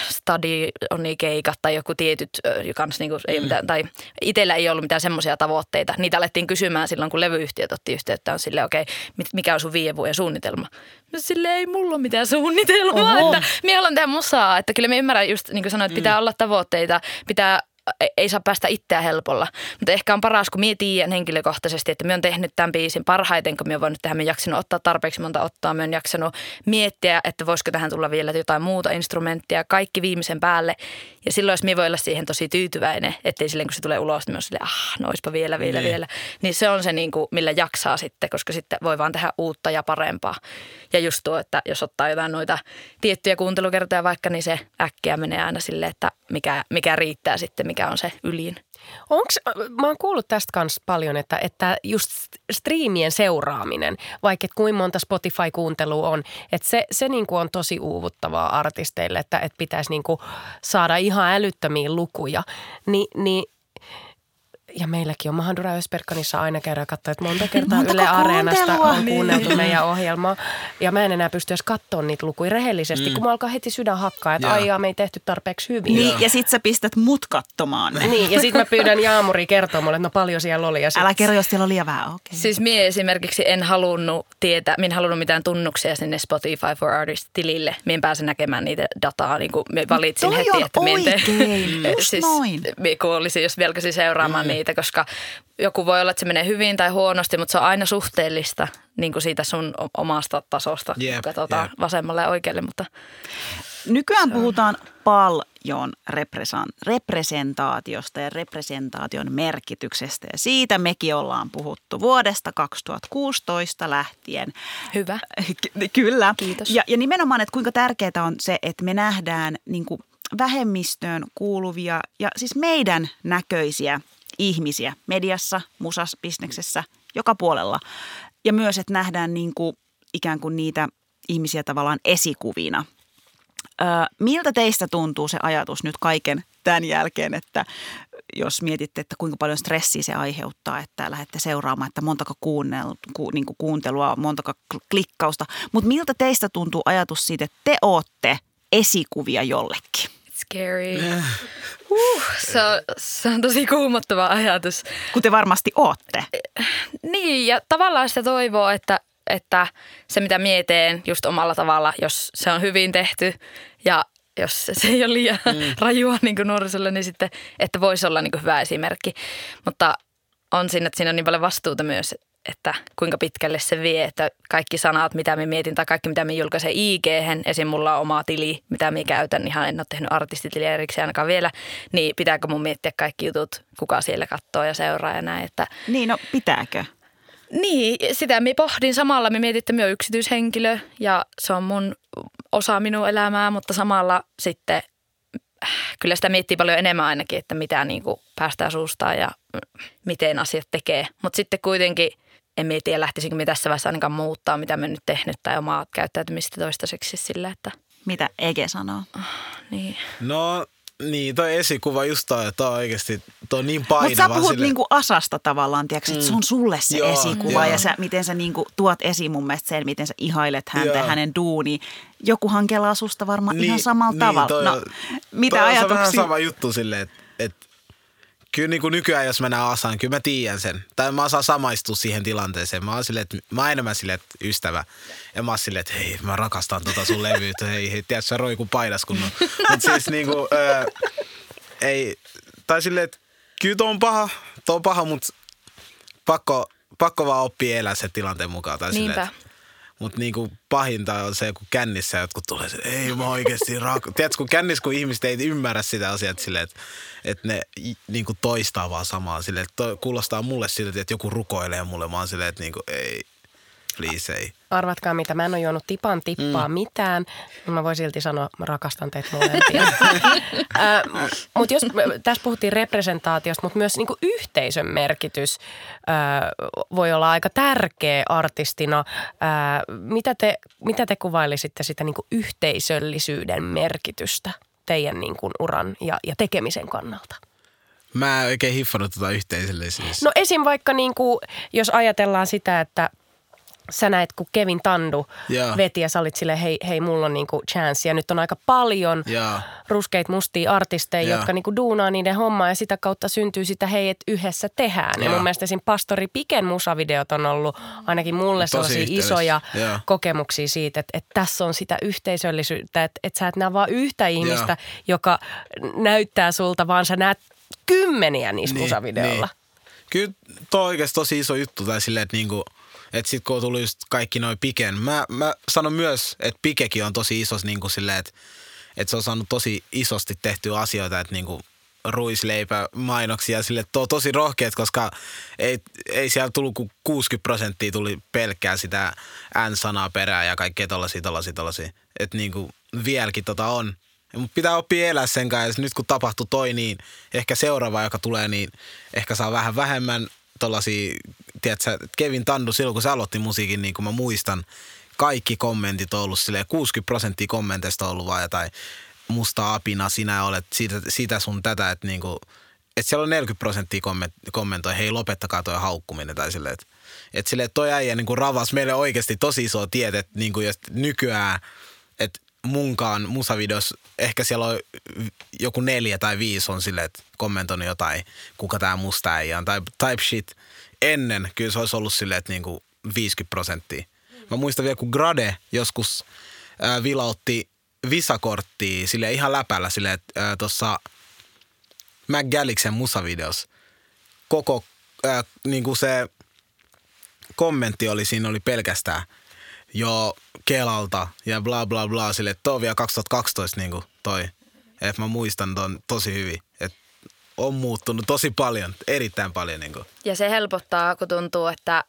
stadionikeikat tai joku tietyt, kans niin kuin, ei mitään, tai itsellä ei ollut mitään semmoisia tavoitteita. Niitä alettiin kysymään silloin, kun levyyhtiöt otti yhteyttä, on silleen, okei, okay, mikä on sun viiden vuoden suunnitelma? No silleen ei mulla ole mitään suunnitelmaa, Oho. että minä haluan tehdä musaa, että kyllä me ymmärrän just niin kuin sanoit, että pitää olla tavoitteita, pitää ei- ei saa päästä itseä helpolla. Mutta ehkä on paras, kun minä tiedän henkilökohtaisesti, että minä olen tehnyt tämän biisin parhaiten, kun minä olen voinut tehdä. Minä jaksanut ottaa tarpeeksi monta ottaa. Minä olen jaksanut miettiä, että voisiko tähän tulla vielä jotain muuta instrumenttia, kaikki viimeisen päälle. Ja silloin, jos minä voi olla siihen tosi tyytyväinen, ettei silleen, kun se tulee ulos, niin olen silleen, ah, no oispa vielä, vielä, Niin. vielä. Niin se on se, niin kuin, millä jaksaa sitten, koska sitten voi vaan tehdä uutta ja parempaa. Ja just tuo, että jos ottaa jotain noita tiettyjä kuuntelukertoja vaikka, niin se äkkiä menee aina silleen, että mikä, mikä riittää sitten, mikä on se ylin. Onks, mä oon kuullut tästä kanssa paljon, että, että just striimien seuraaminen, vaikka et kuinka monta Spotify-kuuntelua on, että se, se niinku on tosi uuvuttavaa artisteille, että, että pitäisi niinku saada ihan älyttömiä lukuja. Ni, niin ja meilläkin on Mahandura Ösperkanissa aina käydä katsoa, että monta kertaa Montako Yle Areenasta on kuunneltu meidän ohjelmaa. Ja mä en enää pysty edes katsoa niitä lukuja rehellisesti, mm. kun mä alkaa heti sydän hakkaa, että aijaa, me ei tehty tarpeeksi hyvin. Niin, ja sit sä pistät mut katsomaan ne. Niin, ja sitten mä pyydän Jaamuri kertoa mulle, että no paljon siellä oli. Ja sit, Älä kerro, jos siellä liian vähän. Okei. Okay. Siis mie esimerkiksi en halunnut tietää, minä en halunnut mitään tunnuksia sinne Spotify for Artists-tilille. Mie en pääse näkemään niitä dataa, niin kuin me valitsin toi heti, että mie en tee- oikein, just noin. mie kun olisin, jos velkäsin seuraamaan mm. Niitä, koska joku voi olla, että se menee hyvin tai huonosti, mutta se on aina suhteellista niin kuin siitä sun omasta tasosta, Jep, kun katsotaan jep. vasemmalle ja oikealle, mutta Nykyään puhutaan paljon represan- representaatiosta ja representaation merkityksestä. Ja siitä mekin ollaan puhuttu vuodesta 2016 lähtien. hyvä. Ky- Kyllä. Kiitos. Ja, ja nimenomaan, että kuinka tärkeää on se, että me nähdään niin kuin vähemmistöön kuuluvia ja siis meidän näköisiä ihmisiä mediassa, musasbisneksessä, joka puolella. Ja myös, että nähdään niin kuin ikään kuin niitä ihmisiä tavallaan esikuvina. Ö, miltä teistä tuntuu se ajatus nyt kaiken tämän jälkeen, että jos mietitte, että kuinka paljon stressiä se aiheuttaa, että lähdette seuraamaan, että montako kuunnel, ku, niin kuuntelua, montako kl- klikkausta. Mutta miltä teistä tuntuu ajatus siitä, että te ootte esikuvia jollekin? Scary. Uh, se, on, se on tosi kuumottava ajatus. Kun te varmasti ootte. Niin, ja tavallaan sitä toivoo, että, että se mitä mieteen just omalla tavalla, jos se on hyvin tehty ja jos se ei ole liian mm. rajua niin kuin nuorisolle, niin sitten, että voisi olla niin kuin hyvä esimerkki. Mutta on siinä, että siinä on niin paljon vastuuta myös, että kuinka pitkälle se vie, että kaikki sanat, mitä me mietin tai kaikki, mitä me julkaisen ig esim. mulla on oma tili, mitä me käytän, ihan en ole tehnyt artistitiliä erikseen ainakaan vielä, niin pitääkö mun miettiä kaikki jutut, kuka siellä katsoo ja seuraa ja näin, että Niin, no pitääkö? niin, sitä minä pohdin samalla. Me mietin, että minä olen yksityishenkilö ja se on mun osa minun elämää, mutta samalla sitten kyllä sitä miettii paljon enemmän ainakin, että mitä niin kuin päästään suustaan ja miten asiat tekee. Mutta sitten kuitenkin en mietiä, lähtisinkö me tässä vaiheessa ainakaan muuttaa, mitä me nyt tehnyt tai omaa käyttäytymistä toistaiseksi sillä, että Mitä Ege sanoo? niin. No niin, toi esikuva just toi, että toi on oikeasti, toi on niin Mutta painava. sä puhut sille- niinku Asasta tavallaan, tiedätkö, että se on sulle se Joo, esikuva joo. ja sä, miten sä niinku tuot esiin mun mielestä sen, miten sä ihailet häntä ja Joo. hänen duuni. Jokuhan kelaa susta varmaan Niin, ihan samalla niin, tavalla. toi no, on- mitä toi on se vähän ajatuksia? sama juttu silleen, että et, kyllä niin kuin nykyään, jos mennään Asaan, kyllä mä tiedän sen. Tai mä osaan samaistua siihen tilanteeseen. Mä oon silleen, että mä oon enemmän silleen, että ystävä. Ja mä oon silleen, että hei, mä rakastan tota sun levyyttä. Hei, hei, tiedätkö, sä roiku paidas kun on. Siis niinku, ö, ei, tai silleen, että kyllä on paha, tuo on paha, mutta pakko, pakko vaan oppia elää sen tilanteen mukaan. Tai silleen, Niinpä. että mutta niinku pahinta on se, kun kännissä jotkut tulee, se, ei mä oikeasti rak... Tiedätkö, kun kännissä, kun ihmiset ei ymmärrä sitä asiaa, että, silleen, että, että ne niinku toistaa vaan samaa. Silleen, että kuulostaa mulle siltä, että joku rukoilee mulle. Mä oon silleen, että niinku, ei, please. Arvatkaa mitä, mä en ole juonut tipan tippaa mm. mitään, mutta mä voin silti sanoa, mä rakastan teitä molempia. mutta jos tässä puhuttiin representaatiosta, mutta myös niinku yhteisön merkitys ää, voi olla aika tärkeä artistina. Ää, mitä, te, mitä te kuvailisitte sitä niinku yhteisöllisyyden merkitystä teidän niinku uran ja, ja tekemisen kannalta? Mä en oikein hiffannut tota yhteisöllisyys. No esim. vaikka niin kuin, jos ajatellaan sitä, että sä näet, kun Kevin Tandu Joo. veti ja sä olit silleen, hei, hei mulla on niinku chance. Ja nyt on aika paljon Joo. ruskeita mustia artisteja, Joo. jotka niinku duunaa niiden hommaa ja sitä kautta syntyy sitä, hei, että yhdessä tehdään. Ja Joo. mun mielestä esim. Pastori Piken musavideot on ollut ainakin mulle Tosi sellaisia yhteydessä. isoja Joo. kokemuksia siitä, että, että tässä on sitä yhteisöllisyyttä, että, että sä et näe vaan yhtä ihmistä, Joo. joka näyttää sulta, vaan sä näet kymmeniä niissä Niin, musavideoilla. Kyllä toi on oikeasti tosi iso juttu tai silleen, että niinku, että sit kun tullut just kaikki noin Piken. Mä, mä sanon myös, että Pikekin on tosi iso niinku silleen, että, että se on saanut tosi isosti tehtyä asioita, että niinku ruisleipä mainoksia sille, to, tosi rohkeat, koska ei, ei siellä tullut kuin 60 prosenttia tuli pelkkää sitä N-sanaa perään ja kaikkea tollasia, tollasia, tollasia. Että niinku vieläkin tota on. Mutta pitää oppia elää sen kanssa. Nyt kun tapahtui toi, niin ehkä seuraava, joka tulee, niin ehkä saa vähän vähemmän tollasia, tiedätkö, Kevin Tandu silloin, kun se aloitti musiikin, niin kuin mä muistan, kaikki kommentit on ollut silleen, 60 prosenttia kommenteista on ollut vaan jotain musta apina, sinä olet siitä, siitä sun tätä, että niinku, että siellä on 40 prosenttia komment, kommentoi, hei lopettakaa toi haukkuminen tai silleen, että et silleen, että toi äijä niin ravas meille oikeasti tosi iso tiet, että niin kuin jos nykyään, että munkaan musavideos, ehkä siellä on joku neljä tai viisi on silleen, että kommentoinut jotain, kuka tämä musta äijä on, tai type shit. Ennen kyllä se olisi ollut silleen, että niin kuin 50 prosenttia. Mä muistan vielä, kun Grade joskus ää, vilautti visakorttia sille ihan läpällä sille, että tuossa McGalliksen musavideos koko ää, niin kuin se kommentti oli, siinä oli pelkästään jo Kelalta ja bla bla bla sille, että on vielä 2012 niin kuin toi. Että mä muistan ton tosi hyvin, että on muuttunut tosi paljon, erittäin paljon. Niin kuin. Ja se helpottaa, kun tuntuu, että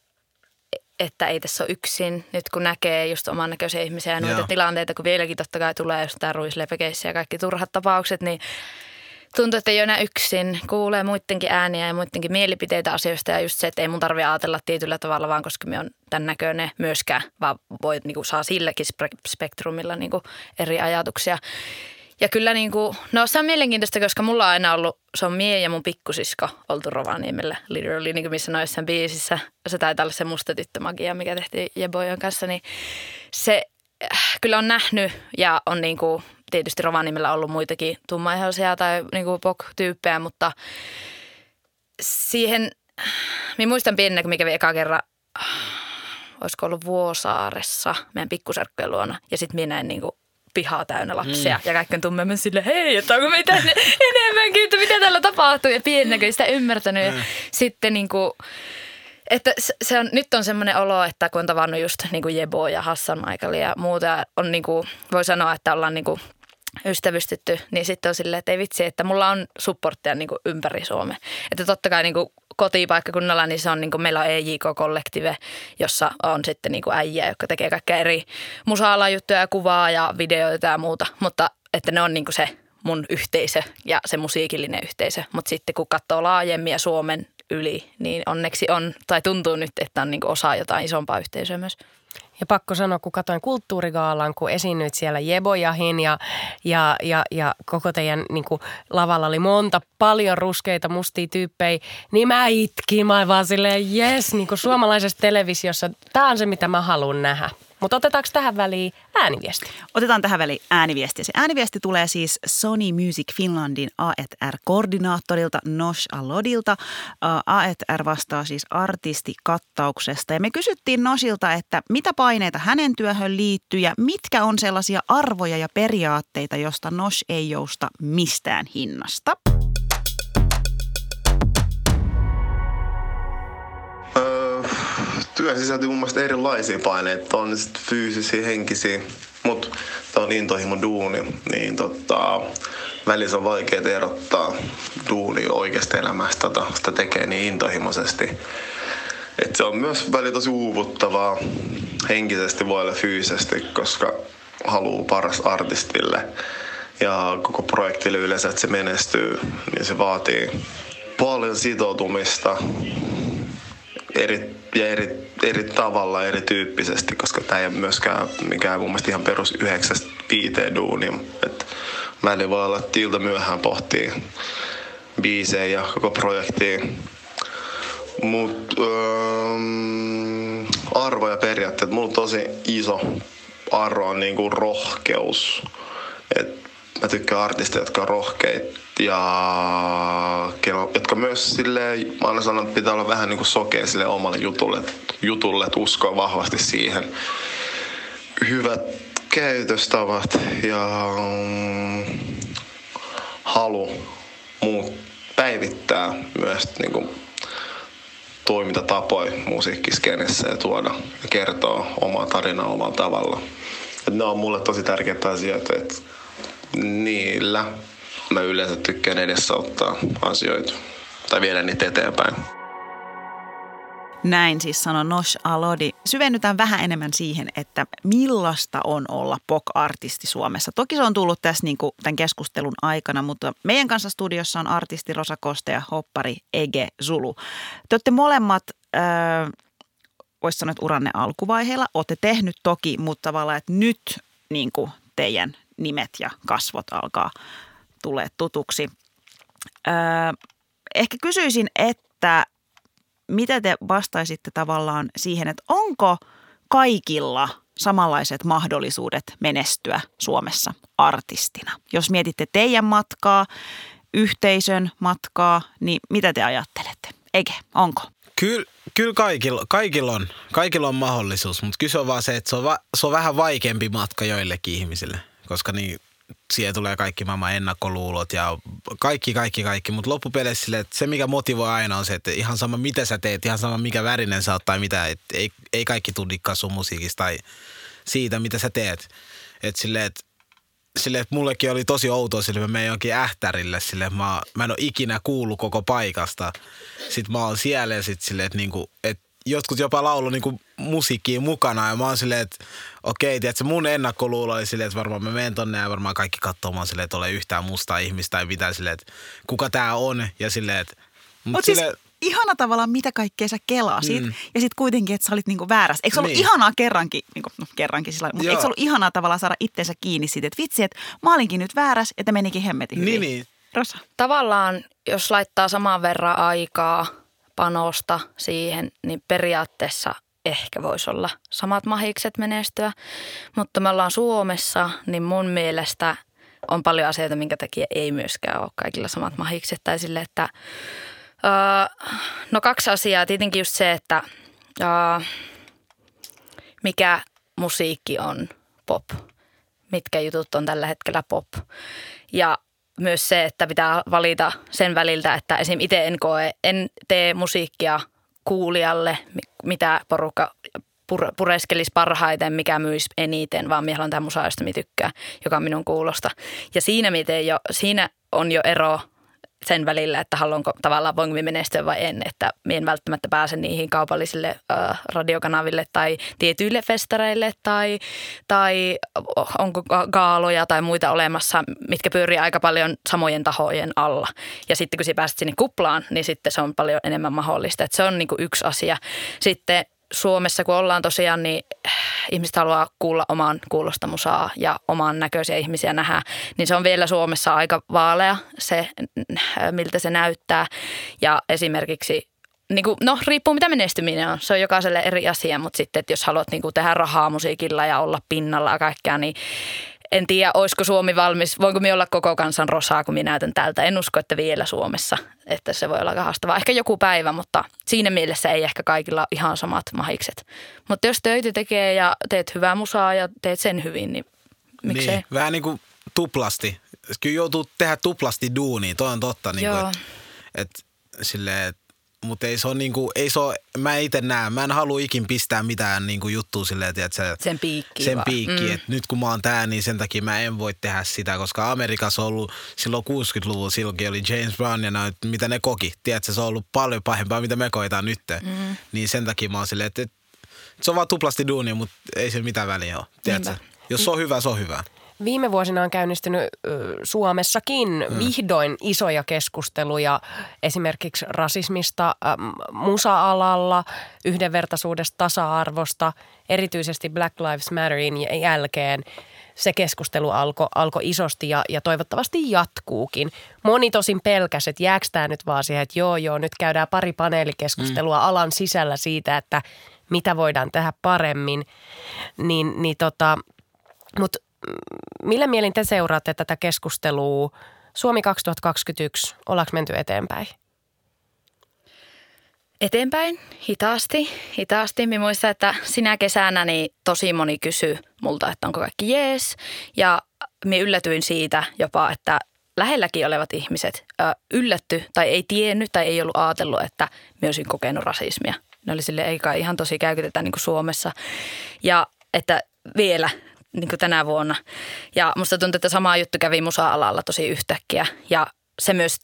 että ei tässä ole yksin. Nyt kun näkee just oman näköisiä ihmisiä ja noita Joo. tilanteita, kun vieläkin totta kai tulee jostain ruislepekeissä ja kaikki turhat tapaukset, niin tuntuu, että ei ole enää yksin. Kuulee muidenkin ääniä ja muidenkin mielipiteitä asioista ja just se, että ei mun tarvitse ajatella tietyllä tavalla, vaan koska me on tämän näköinen myöskään, vaan voi, niin kuin, saa silläkin spektrumilla niin kuin, eri ajatuksia. Ja kyllä niin kuin, no se on mielenkiintoista, koska mulla on aina ollut, se on mie ja mun pikkusisko oltu Rovaniemellä, literally, niin kuin missä noissa biisissä. Se taitaa olla se musta tyttömagia, mikä tehtiin Jebojon kanssa, niin se äh, kyllä on nähnyt ja on niin kuin, tietysti Rovaniemellä ollut muitakin tummaihoisia tai niin kuin pok-tyyppejä, mutta siihen, minä muistan pienenä, kun mikä kävin eka kerran, olisiko ollut Vuosaaressa meidän pikkusarkkojen luona ja sitten minä näin niin kuin pihaa täynnä lapsia. Mm. Ja kaikki on tummemmin sille, hei, että onko meitä enemmänkin, että mitä tällä tapahtuu. Ja pienenä sitä ymmärtänyt. Mm. Ja sitten niin kuin, että se on, nyt on semmoinen olo, että kun on tavannut just niin kuin Jebo ja Hassan Michael ja muuta, on niin kuin, voi sanoa, että ollaan niin kuin ystävystytty, niin sitten on silleen, että ei vitsi, että mulla on supportteja niin ympäri Suomea. Että totta kai niin kotipaikkakunnalla, niin se on niin kuin, meillä on EJK-kollektive, jossa on sitten niin kuin äijä, jotka tekee kaikkea eri musa juttuja ja kuvaa ja videoita ja muuta. Mutta että ne on niin kuin se mun yhteisö ja se musiikillinen yhteisö. Mutta sitten kun katsoo laajemmin ja Suomen yli, niin onneksi on, tai tuntuu nyt, että on niin kuin osa jotain isompaa yhteisöä myös. Ja pakko sanoa, kun katsoin kulttuurigaalan, kun esiinnyit siellä Jebojahin ja, ja, ja, ja koko teidän niin kuin, lavalla oli monta paljon ruskeita mustia tyyppejä, niin mä itkin. Mä vaan silleen, jes, niin kuin suomalaisessa televisiossa, tämä on se, mitä mä haluan nähdä. Mutta otetaanko tähän väliin ääniviesti? Otetaan tähän väliin ääniviesti. Se ääniviesti tulee siis Sony Music Finlandin A&R-koordinaattorilta Nosh Alodilta. A&R vastaa siis artistikattauksesta. Ja me kysyttiin Noshilta, että mitä paineita hänen työhön liittyy ja mitkä on sellaisia arvoja ja periaatteita, josta Nosh ei jousta mistään hinnasta. Työ sisältyy mun mielestä erilaisia paineita. On sitten fyysisiä, henkisiä, mutta tämä on intohimo duuni, niin tota, välissä on vaikea erottaa duuni oikeasta elämästä, tota, sitä tekee niin intohimoisesti. Et se on myös välillä tosi uuvuttavaa henkisesti voi olla fyysisesti, koska haluaa paras artistille ja koko projektille yleensä, että se menestyy, niin se vaatii paljon sitoutumista eri, ja eri, eri tavalla, erityyppisesti, koska tämä ei ole myöskään mikään mun mielestä ihan perus 9-5 duuni. Et välillä voi olla, että ilta myöhään pohtii biisejä ja koko projektia. Mutta ähm, arvo ja periaatteet, mulla on tosi iso arvo on niinku rohkeus. Et mä tykkään artisteja, jotka on rohkeita ja jotka myös sille mä aina sanon, että pitää olla vähän niin kuin sokea sille omalle jutulle, jutulle, että uskoa vahvasti siihen. Hyvät käytöstavat ja mm, halu muut päivittää myös niin kuin toimintatapoja musiikkiskenessä ja tuoda ja kertoa omaa tarinaa omalla tavalla. Et ne on mulle tosi tärkeitä asioita, että niillä mä yleensä tykkään edesauttaa asioita tai viedä niitä eteenpäin. Näin siis sanoi Nosh Alodi. Syvennytään vähän enemmän siihen, että millaista on olla pop-artisti Suomessa. Toki se on tullut tässä niin kuin tämän keskustelun aikana, mutta meidän kanssa studiossa on artisti Rosa Koste ja hoppari Ege Zulu. Te olette molemmat, äh, voisi sanoa, että uranne alkuvaiheella. Olette tehnyt toki, mutta tavallaan, että nyt niin kuin teidän nimet ja kasvot alkaa tulee tutuksi. Öö, ehkä kysyisin, että mitä te vastaisitte tavallaan siihen, että onko kaikilla samanlaiset mahdollisuudet menestyä Suomessa artistina? Jos mietitte teidän matkaa, yhteisön matkaa, niin mitä te ajattelette? Eike, onko? Kyllä, kyllä kaikilla, kaikilla, on, kaikilla on mahdollisuus, mutta kyse on vaan se, että se on, va, se on vähän vaikeampi matka joillekin ihmisille, koska niin, siihen tulee kaikki maailman ennakkoluulot ja kaikki, kaikki, kaikki. Mutta loppupeleissä sille, että se, mikä motivoi aina on se, että ihan sama mitä sä teet, ihan sama mikä värinen sä oot tai mitä, että ei, ei kaikki tunnikkaa sun musiikista tai siitä, mitä sä teet. Että silleen, että sille, että mullekin oli tosi outoa sille, mä menen jonkin ähtärille sille, mä, mä en ole ikinä kuullut koko paikasta. Sitten mä oon siellä ja sitten silleen, että, niinku, että jotkut jopa laulu niinku musiikkiin mukana ja mä oon silleen, että okei, tiedätkö, mun ennakkoluulo oli silleen, että varmaan mä menen tonne ja varmaan kaikki katsoo mä silleen, että ole yhtään mustaa ihmistä tai mitä silleen, että kuka tää on ja silleen, että mut Mut silleen, siis ihana tavallaan, mitä kaikkea sä kelasit. Mm. Ja sitten kuitenkin, että sä olit niinku väärässä. Eikö se ollut niin. ihanaa kerrankin, niinku, no kerrankin sillä mutta eikö se ollut ihanaa tavallaan saada itseensä kiinni siitä, että vitsi, että mä olinkin nyt väärässä, että menikin hemmetin hyvin. Niin, niin. Rosa. Tavallaan, jos laittaa saman verran aikaa, panosta siihen, niin periaatteessa ehkä voisi olla samat mahikset menestyä. Mutta me ollaan Suomessa, niin mun mielestä on paljon asioita, minkä takia ei myöskään ole kaikilla samat mahikset. Tai sille, että Uh, no kaksi asiaa. Tietenkin just se, että uh, mikä musiikki on pop. Mitkä jutut on tällä hetkellä pop. Ja myös se, että pitää valita sen väliltä, että esim. itse en koe, en tee musiikkia kuulijalle, mitä porukka pureskelisi parhaiten, mikä myisi eniten, vaan minä haluan tämä musa, josta minä tykkään, joka on minun kuulosta. Ja siinä, miten jo, siinä on jo ero sen välillä, että haluanko tavallaan voinko minä menestyä vai en, että minä en välttämättä pääse niihin kaupallisille äh, radiokanaville tai tietyille festareille tai, tai onko gaaloja tai muita olemassa, mitkä pyörii aika paljon samojen tahojen alla. Ja sitten kun sinä pääset sinne kuplaan, niin sitten se on paljon enemmän mahdollista. Että se on niin kuin yksi asia. Sitten Suomessa, kun ollaan tosiaan, niin ihmiset haluaa kuulla oman kuulosta musaa ja oman näköisiä ihmisiä nähdä, niin se on vielä Suomessa aika vaalea se, miltä se näyttää. Ja esimerkiksi niin kuin, no riippuu mitä menestyminen on. Se on jokaiselle eri asia, mutta sitten, että jos haluat niin kuin, tehdä rahaa musiikilla ja olla pinnalla ja kaikkea, niin en tiedä, olisiko Suomi valmis, voinko minä olla koko kansan rosaa, kun minä näytän tältä. En usko, että vielä Suomessa, että se voi olla aika haastavaa. Ehkä joku päivä, mutta siinä mielessä ei ehkä kaikilla ihan samat mahikset. Mutta jos töitä tekee ja teet hyvää musaa ja teet sen hyvin, niin miksei. Niin, vähän niin kuin tuplasti. Kyllä joutuu tehdä tuplasti duunia, toi on totta. Niin kuin, että, että silleen, että mutta ei se ole niinku, ei se ole, mä itse näe, mä en halua ikin pistää mitään niinku juttua silleen, että se, sen piikki Sen piikki, mm. että nyt kun mä oon tää, niin sen takia mä en voi tehdä sitä, koska Amerikassa on ollut silloin 60-luvulla, silloinkin oli James Brown ja näin, mitä ne koki. Tiedätkö, se on ollut paljon pahempaa, mitä me koetaan nyt. Mm. Niin sen takia mä oon silleen, että, että se on vaan tuplasti duunia, mutta ei se mitään väliä ole. Tiedätkö? Jos se on hyvä, se on hyvä. Viime vuosina on käynnistynyt Suomessakin mm. vihdoin isoja keskusteluja esimerkiksi rasismista musa-alalla, yhdenvertaisuudesta, tasa-arvosta, erityisesti Black Lives Matterin jälkeen se keskustelu alkoi alko isosti ja, ja toivottavasti jatkuukin. Moni tosin pelkäsi, että jääkö tämä nyt vaan siihen, että joo joo, nyt käydään pari paneelikeskustelua mm. alan sisällä siitä, että mitä voidaan tehdä paremmin. Niin, niin tota, mutta millä mielin te seuraatte tätä keskustelua? Suomi 2021, ollaanko menty eteenpäin? Eteenpäin, hitaasti, hitaasti. Minä muistan, että sinä kesänä niin tosi moni kysyi multa, että onko kaikki jees. Ja minä yllätyin siitä jopa, että lähelläkin olevat ihmiset ö, yllätty tai ei tiennyt tai ei ollut ajatellut, että minä olisin kokenut rasismia. Ne oli sille eikä ihan tosi käytetä niin kuin Suomessa. Ja että vielä niin kuin tänä vuonna. Ja musta tuntuu, että sama juttu kävi musa-alalla tosi yhtäkkiä. Ja se myös,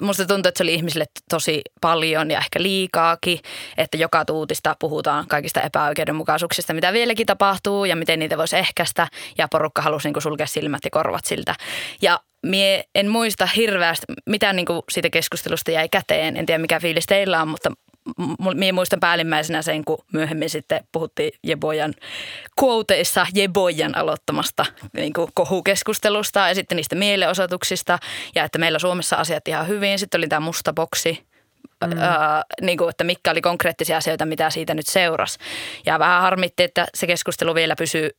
musta tuntuu, että se oli ihmisille tosi paljon ja ehkä liikaakin, että joka tuutista puhutaan kaikista epäoikeudenmukaisuuksista, mitä vieläkin tapahtuu ja miten niitä voisi ehkäistä. Ja porukka halusi niin kuin sulkea silmät ja korvat siltä. Ja mie en muista hirveästi, mitä niin kuin siitä keskustelusta jäi käteen. En tiedä, mikä fiilis teillä on, mutta minä muistan päällimmäisenä sen, kun myöhemmin sitten puhuttiin Jebojan quoteissa Jebojan aloittamasta niin kuin kohukeskustelusta ja sitten niistä mielenosoituksista ja että meillä Suomessa asiat ihan hyvin. Sitten oli tämä musta boksi, mm. öö, niin kuin, että mitkä oli konkreettisia asioita, mitä siitä nyt seurasi. Ja vähän harmitti, että se keskustelu vielä pysyy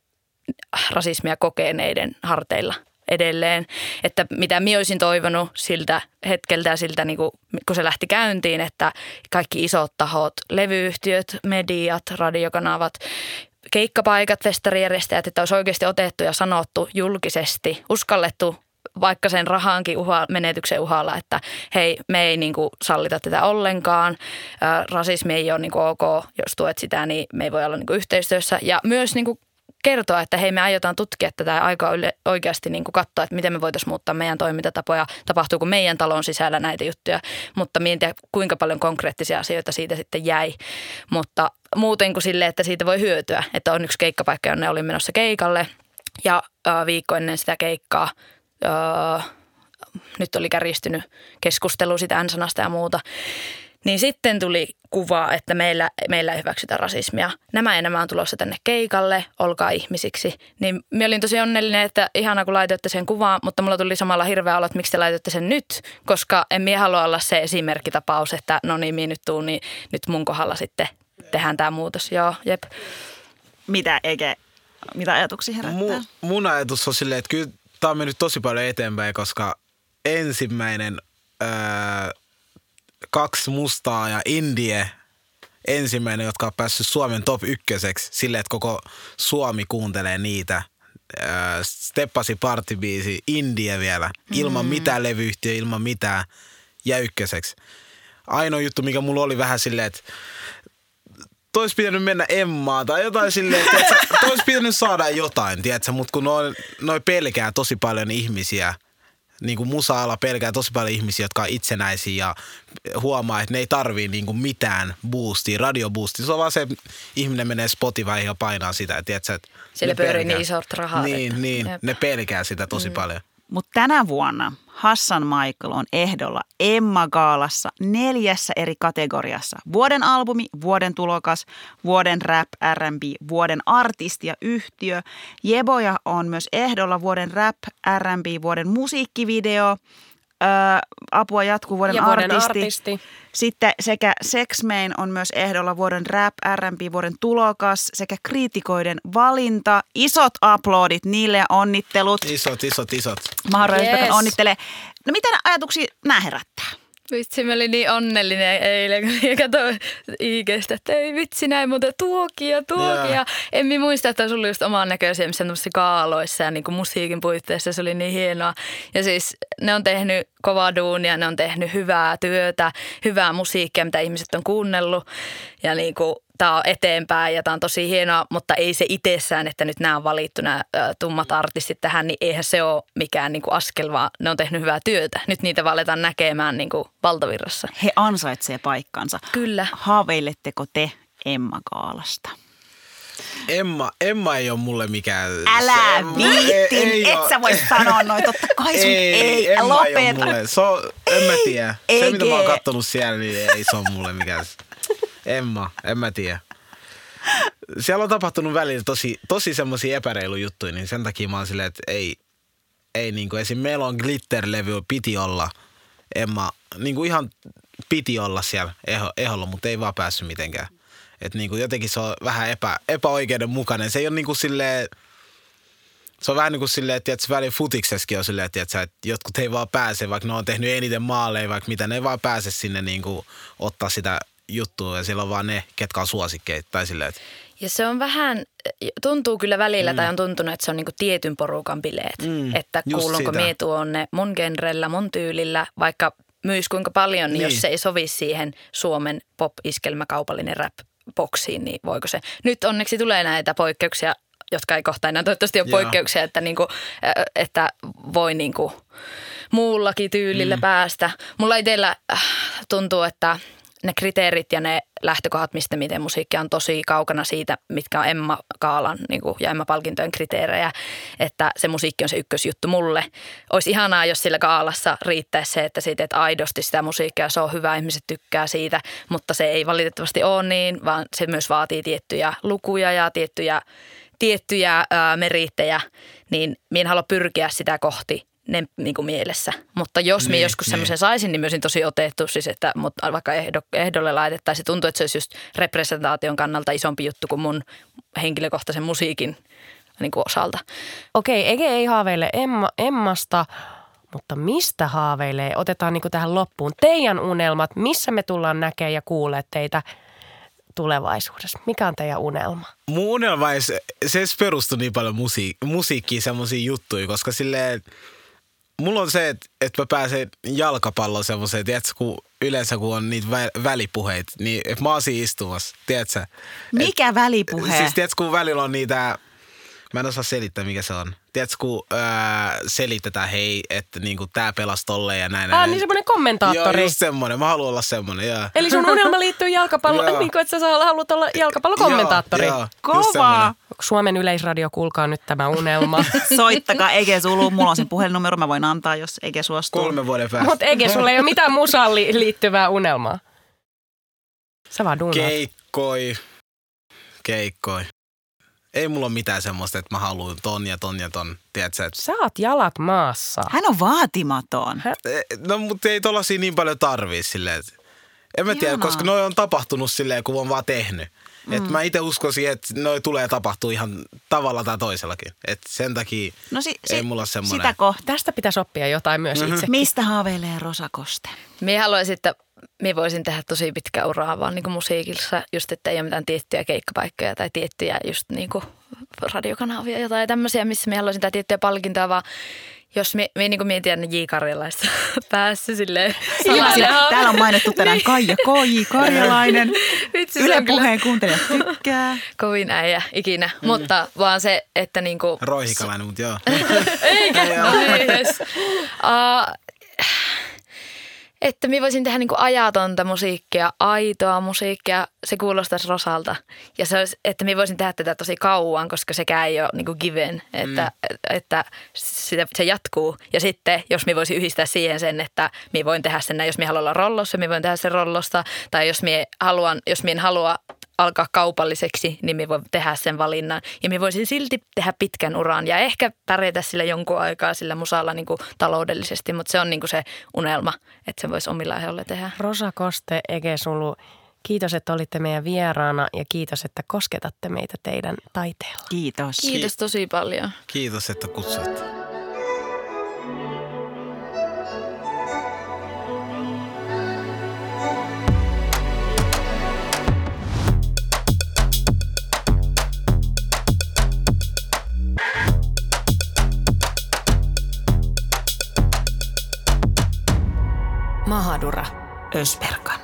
rasismia kokeneiden harteilla edelleen. Että mitä minä olisin toivonut siltä hetkeltä ja siltä, niin kuin, kun se lähti käyntiin, että kaikki isot tahot, levyyhtiöt, mediat, radiokanavat, keikkapaikat, festarijärjestäjät, että olisi oikeasti otettu ja sanottu julkisesti, uskallettu vaikka sen rahankin uha, menetyksen uhalla, että hei, me ei niin kuin sallita tätä ollenkaan. Ää, rasismi ei ole niin kuin ok, jos tuet sitä, niin me ei voi olla niin kuin yhteistyössä. Ja myös niin kuin kertoa, että hei me aiotaan tutkia tätä aika oikeasti niin kuin katsoa, että miten me voitaisiin muuttaa meidän toimintatapoja, tapahtuuko meidän talon sisällä näitä juttuja, mutta tiedä kuinka paljon konkreettisia asioita siitä sitten jäi, mutta muuten kuin sille, että siitä voi hyötyä, että on yksi keikkapaikka, jonne olin menossa keikalle. Ja äh, viikko ennen sitä keikkaa äh, nyt oli kärjistynyt keskustelu sitä sanasta ja muuta, niin sitten tuli kuva, että meillä, meillä ei hyväksytä rasismia. Nämä ja nämä on tulossa tänne keikalle, olkaa ihmisiksi. Niin minä olin tosi onnellinen, että ihana kun laitoitte sen kuvaan, mutta mulla tuli samalla hirveä olo, että miksi te laitoitte sen nyt, koska en minä halua olla se esimerkkitapaus, että no niin, minä nyt tuun, niin nyt mun kohdalla sitten tehdään tämä muutos. Joo, jep. Mitä, eikä, mitä ajatuksia herättää? Mu, mun ajatus on silleen, että kyllä tämä on mennyt tosi paljon eteenpäin, koska ensimmäinen öö, kaksi mustaa ja Indie ensimmäinen, jotka on päässyt Suomen top ykköseksi sille, että koko Suomi kuuntelee niitä. Steppasi partibiisi Indie vielä, ilman mm. mitään levyyhtiö, ilman mitään, ja ykköseksi. Ainoa juttu, mikä mulla oli vähän silleen, että tois pitänyt mennä Emmaan tai jotain silleen, että tois pitänyt saada jotain, tiedätkö? mutta kun noin noi pelkää tosi paljon ihmisiä, niin kuin musa-ala pelkää tosi paljon ihmisiä, jotka on itsenäisiä ja huomaa, että ne ei tarvii niin kuin mitään boostia, radioboostia. Se on vaan se, että ihminen menee Spotify ja painaa sitä. Tiedätkö, että Sille pyörii niin isot rahat. Niin, että, niin ne pelkää sitä tosi mm. paljon. Mutta tänä vuonna Hassan Michael on ehdolla Emma Gaalassa neljässä eri kategoriassa. Vuoden albumi, vuoden tulokas, vuoden rap, R&B, vuoden artisti ja yhtiö. Jeboja on myös ehdolla vuoden rap, R&B, vuoden musiikkivideo, apua jatkuu vuoden, ja vuoden artisti. artisti. Sitten sekä Sexmain on myös ehdolla vuoden rap, R&B, vuoden tulokas sekä kriitikoiden valinta. Isot aplodit niille ja onnittelut. Isot, isot, isot. Mahdollisesti Yes. onnittelee. No mitä ajatuksia nämä herättää? Vitsi, mä olin niin onnellinen eilen, kun katsoin IGstä, että ei vitsi näin, mutta tuokia, tuokia. Jaa. En minä muista, että olisi ollut just oman näköisiä missä tämmöisissä kaaloissa ja niin kuin musiikin puitteissa. Se oli niin hienoa. Ja siis ne on tehnyt kovaa duunia, ne on tehnyt hyvää työtä, hyvää musiikkia, mitä ihmiset on kuunnellut. Ja niin kuin tämä on eteenpäin ja tämä on tosi hienoa, mutta ei se itsessään, että nyt nämä on valittu, nämä tummat artistit tähän, niin eihän se ole mikään niin kuin askel, vaan ne on tehnyt hyvää työtä. Nyt niitä vaan aletaan näkemään niin kuin valtavirrassa. He ansaitsee paikkansa. Kyllä. Haaveiletteko te Emma Gaalasta? Emma, Emma ei ole mulle mikään... Älä se- viittin, ei et oo- sä voi sanoa noin. Totta kai sun ei, ei Emma ei ole lopeta. mulle. Se on, en mä tiedä. Se, mitä mä oon kattonut siellä, niin ei se on mulle mikään. Emma, en mä tiedä. Siellä on tapahtunut välillä tosi, tosi semmoisia epäreilu juttuja, niin sen takia mä oon silleen, että ei, ei niin kuin esim. meillä on Glitter-levy, piti olla Emma, niin kuin ihan piti olla siellä eho, eholla, mutta ei vaan päässyt mitenkään. Että niin kuin jotenkin se on vähän epä, epäoikeudenmukainen. Se ei ole niin kuin silleen, se on vähän niin kuin silleen, että tiedätkö, välillä futiksessakin on silleen, että jotkut ei vaan pääse, vaikka ne on tehnyt eniten maaleja, vaikka mitä, ne ei vaan pääse sinne niin kuin ottaa sitä juttua ja siellä on vaan ne, ketkä on suosikkeita. Tai silleen, että Ja se on vähän, tuntuu kyllä välillä mm. tai on tuntunut, että se on niinku tietyn porukan bileet. Mm, Että kuulunko mie tuonne mun genrellä, mun tyylillä, vaikka myys kuinka paljon, niin, Niin. jos se ei sovi siihen Suomen pop-iskelmä kaupallinen rap-boksiin, niin voiko se. Nyt onneksi tulee näitä poikkeuksia, jotka ei kohta enää toivottavasti ole Joo. poikkeuksia, että, niinku, äh, että voi niinku muullakin tyylillä mm. päästä. Mulla itsellä äh, tuntuu, että ne kriteerit ja ne lähtökohdat, mistä miten musiikki on tosi kaukana siitä, mitkä on Emma Kaalan niin kuin, ja Emma Palkintojen kriteerejä, että se musiikki on se ykkösjuttu mulle. Olisi ihanaa, jos sillä Kaalassa riittäisi se, että siitä että aidosti sitä musiikkia, se on hyvä, ihmiset tykkää siitä, mutta se ei valitettavasti ole niin, vaan se myös vaatii tiettyjä lukuja ja tiettyjä, tiettyjä ää, merittejä, niin minä en halua pyrkiä sitä kohti ne niin kuin mielessä. Mutta jos niin, minä joskus niin. semmoisen saisin, niin myös tosi otettu, siis että mutta vaikka ehdo, ehdolle laitettaisiin, tuntuu, että se olisi just representaation kannalta isompi juttu kuin mun henkilökohtaisen musiikin niin kuin osalta. Okei, Ege ei haaveile Emma, Emmasta, mutta mistä haaveilee? Otetaan niin kuin tähän loppuun. Teidän unelmat, missä me tullaan näkemään ja kuulee teitä tulevaisuudessa? Mikä on teidän unelma? Mun unelma ei, se, se perustuu niin paljon musiik- musiikkiin, semmoisiin juttuihin, koska silleen – mulla on se, että, että mä pääsen jalkapalloon semmoiseen, tiedätkö, kun yleensä kun on niitä vä- välipuheita, niin että mä oon siinä istumassa, tiedätkö? Mikä et, välipuhe? Siis tiedätkö, kun välillä on niitä, mä en osaa selittää mikä se on. Tiedätkö, kun ää, selitetään hei, että niinku tää pelasi tolleen ja näin. Ah, näin. niin semmoinen kommentaattori. Joo, just semmoinen. Mä haluan olla semmoinen, joo. Eli sun unelma liittyy jalkapalloon, niin kuin, että sä haluat olla jalkapallokommentaattori. Joo, joo, Kovaa. Suomen yleisradio, kuulkaa nyt tämä unelma. Soittakaa Ege Sulu. Mulla on sen puhelinnumero, mä voin antaa, jos Ege suostuu. Kolme vuoden päästä. Mutta Ege, sulla ei ole mitään musaan li- liittyvää unelmaa. Sä vaan duunaat. Keikkoi. Keikkoi. Ei mulla ole mitään semmoista, että mä haluan ton ja ton ja ton. Tiedätkö, että... Sä oot jalat maassa. Hän on vaatimaton. No, mutta ei tollasia niin paljon tarvii silleen. Että... En mä tiedä, Ihanaa. koska noi on tapahtunut silleen, kun on vaan tehnyt. Mm. Et mä itse uskoisin, että noi tulee tapahtua ihan tavalla tai toisellakin. Et sen takia No si- ei si- mulla ole semmoinen. Sitä kohta. Tästä pitäisi oppia jotain myös Mhm. itse. Mistä haaveilee Rosa Koste? Minä haluaisin, että minä voisin tehdä tosi pitkä uraa vaan niin kuin musiikissa, just että ei ole mitään tiettyjä keikkapaikkoja tai tiettyjä just niin kuin radiokanavia jotain tämmöisiä, missä minä haluaisin tehdä tiettyjä palkintoja, vaan jos minä, minä niin kuin mietin J. Karjalaista päässä silleen. Sillä, täällä on mainittu tänään Kaija K.J. Karjalainen. Vitsi, Yle puheen kuuntelijat tykkää. kovin äijä ikinä, mm. mutta vaan se, että niin kuin, Roihikalainen, mutta joo. Eikä? No niin, yes. uh, että minä voisin tehdä niinku ajatonta musiikkia, aitoa musiikkia, se kuulostaisi Rosalta. Ja se olisi, että minä voisin tehdä tätä tosi kauan, koska sekään ei ole niinku given, että, mm. että sitä, se jatkuu. Ja sitten, jos minä voisin yhdistää siihen sen, että minä voin tehdä sen, näin, jos minä haluan olla rollossa, minä voin tehdä sen rollosta. Tai jos minä, haluan, jos minä en halua alkaa kaupalliseksi, niin minä voin tehdä sen valinnan. Ja minä voisin silti tehdä pitkän uran ja ehkä pärjätä sillä jonkun aikaa sillä musalla niin kuin taloudellisesti, mutta se on niin kuin se unelma, että se voisi omilla ehdoilla tehdä. Rosa Koste, Ege Sulu, kiitos, että olitte meidän vieraana ja kiitos, että kosketatte meitä teidän taiteella. Kiitos. Kiitos tosi paljon. Kiitos, että kutsuit. Mahadura Ösperkan.